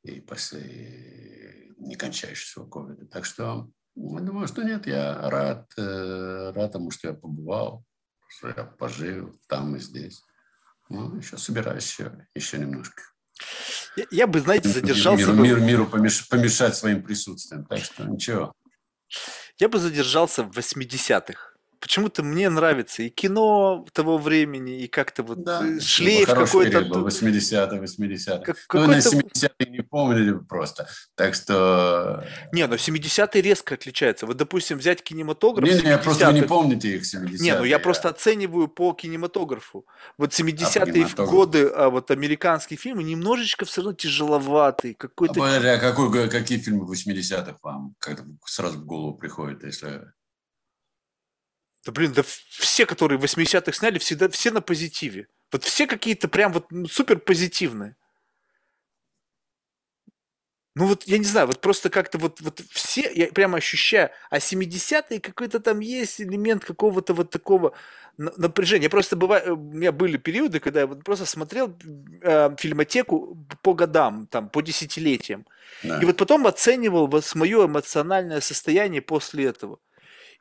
и после некончающегося ковида. Так что я думаю, что нет, я рад, э, рад тому, что я побывал, что я пожил там и здесь. Ну, еще собираюсь еще, еще немножко. Я, я бы, знаете, задержался... Миру, миру, миру помеш, помешать своим присутствием, так что ничего. Я бы задержался в 80-х. Почему-то мне нравится и кино того времени, и как-то вот Да, э, шлейф хороший какой-то. был, 80-е, 80-е. как- Ну, на какой-то- 70-е не помнили просто. Так что... Не, но 70-е резко отличаются. Вот, допустим, взять кинематограф Не, не, просто вы не 70-х. помните их 70-е. Не, ну я просто оцениваю по кинематографу. Вот 70-е кинематографу. годы, а вот американские фильмы немножечко все равно тяжеловатые. А, Какой-то... подожди, а какой, какие фильмы 80-х вам как сразу в голову приходят, если... Да блин, да все, которые в 80-х сняли, всегда все на позитиве. Вот все какие-то прям вот ну, супер позитивные. Ну вот, я не знаю, вот просто как-то вот, вот все, я прямо ощущаю, а 70-е какой-то там есть элемент какого-то вот такого на- напряжения. Я просто бываю, у меня были периоды, когда я вот просто смотрел э, фильмотеку по годам, там, по десятилетиям. Да. И вот потом оценивал вот мое эмоциональное состояние после этого.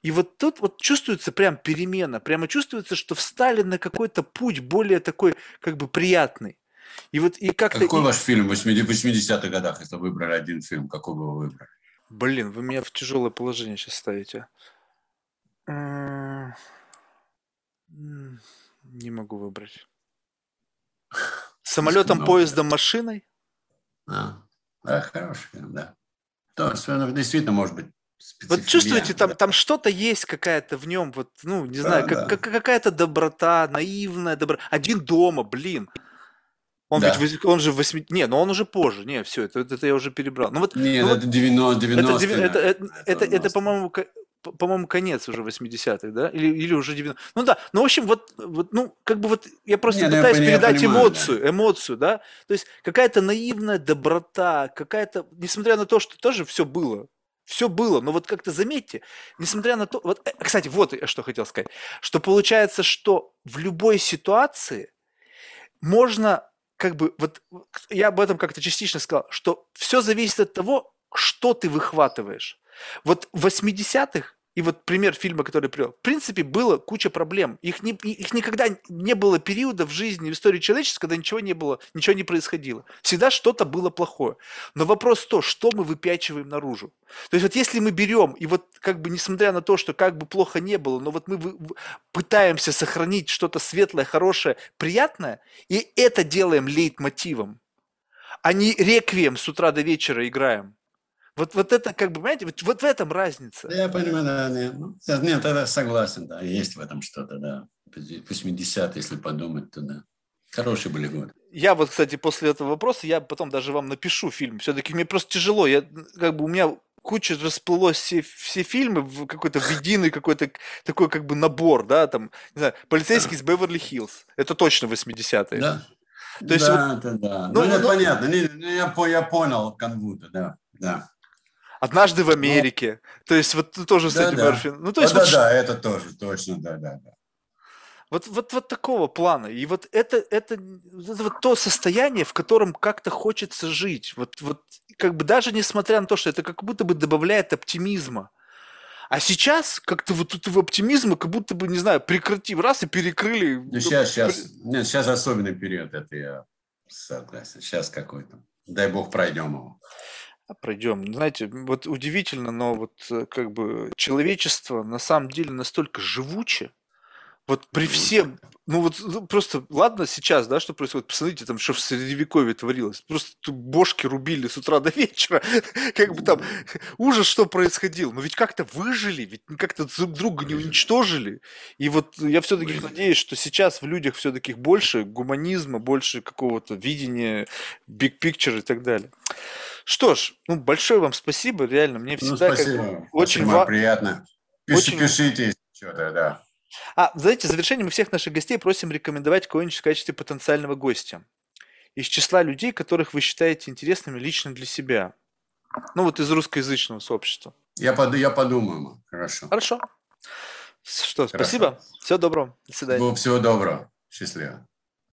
И вот тут вот чувствуется прям перемена, прямо чувствуется, что встали на какой-то путь более такой, как бы приятный. И вот и А как-то... какой и- ваш фильм в 80-х годах, если выбрали один фильм, какой бы вы выбрали? Блин, вы меня в тяжелое положение сейчас ставите. Не могу выбрать. Самолетом, много. поездом, машиной? А, да, хороший фильм, да. То действительно может быть Вот чувствуете, там, да. там что-то есть какая-то в нем, вот, ну, не Да, знаю, как- да. как- какая-то доброта, наивная доброта. Один дома, блин. Он Да. ведь, он же восьми... Не, но он уже позже. Не, все, это, это я уже перебрал. Ну вот, Нет, ну, это 90 это, 90 деви- это, это, это, это, по-моему, по-моему, конец уже 80-х, да? Или, или уже 90 Ну да, ну, в общем, вот, вот, ну, как бы вот я просто Не, ну, я пытаюсь я передать понимаю, эмоцию, эмоцию, да? То есть какая-то наивная доброта, какая-то, несмотря на то, что тоже все было, все было, но вот как-то заметьте, несмотря на то, вот, э, кстати, вот я что хотел сказать, что получается, что в любой ситуации можно как бы, вот я об этом как-то частично сказал, что все зависит от того, что ты выхватываешь. Вот в 80-х, и вот пример фильма, который привел, в принципе, было куча проблем. Их, не, их никогда не было периода в жизни, в истории человечества, когда ничего не было, ничего не происходило. Всегда что-то было плохое. Но вопрос то, что мы выпячиваем наружу. То есть вот если мы берем, и вот как бы несмотря на то, что как бы плохо не было, но вот мы вы- пытаемся сохранить что-то светлое, хорошее, приятное, и это делаем лейтмотивом, а не реквием с утра до вечера играем. Вот, вот это, как бы, понимаете, вот, вот в этом разница. Да, Я понимаю, да, нет, нет, тогда согласен, да, есть в этом что-то, да. 80 если подумать, то да. Хорошие были годы. Я вот, кстати, после этого вопроса, я потом даже вам напишу фильм. Все-таки мне просто тяжело. Я, как бы, у меня куча расплылось все, все фильмы в какой-то в единый какой-то такой как бы набор, да, там, не знаю, полицейский из Беверли-Хиллз. Это точно 80-е. Да. То есть да, это да. ну, Ну, это ну- понятно. Ну, я, я понял канву да, да. Однажды в Америке. То есть вот тоже с Да, этим да. Мерфи. Ну, то есть да, вот, ш- да, это тоже, точно, да, да, да. вот, вот, вот такого плана. И вот это, это, это вот то состояние, в котором как-то хочется жить. Вот, вот как бы даже несмотря на то, что это как будто бы добавляет оптимизма. А сейчас как-то вот этого оптимизма как будто бы, не знаю, прекратив, раз и перекрыли. Ну, сейчас, сейчас, нет, сейчас особенный период, это я согласен. Сейчас какой-то. Дай бог пройдем его. Пройдем. Знаете, вот удивительно, но вот э, как бы человечество на самом деле настолько живуче, вот при Живуче. всем, ну вот ну, просто, ладно сейчас, да, что происходит, посмотрите, там, что в Средневековье творилось, просто бошки рубили с утра до вечера, как бы там, ужас, что происходило, но ведь как-то выжили, ведь как-то друг друга не уничтожили, и вот я все-таки Выжили. надеюсь, что сейчас в людях все-таки больше гуманизма, больше какого-то видения, big picture и так далее. Что ж, ну большое вам спасибо, реально, мне Ну, всегда как бы спасибо. очень Спасибо, ва- приятно. Пиши- очень- Пишите, что-то, да. А, знаете, в завершение мы всех наших гостей просим рекомендовать кого-нибудь в качестве потенциального гостя. Из числа людей, которых вы считаете интересными лично для себя. Ну вот из русскоязычного сообщества. Я, под, я подумаю, хорошо. Хорошо. Что, Хорошо. спасибо. Всего доброго. До свидания. Всего доброго. Счастливо.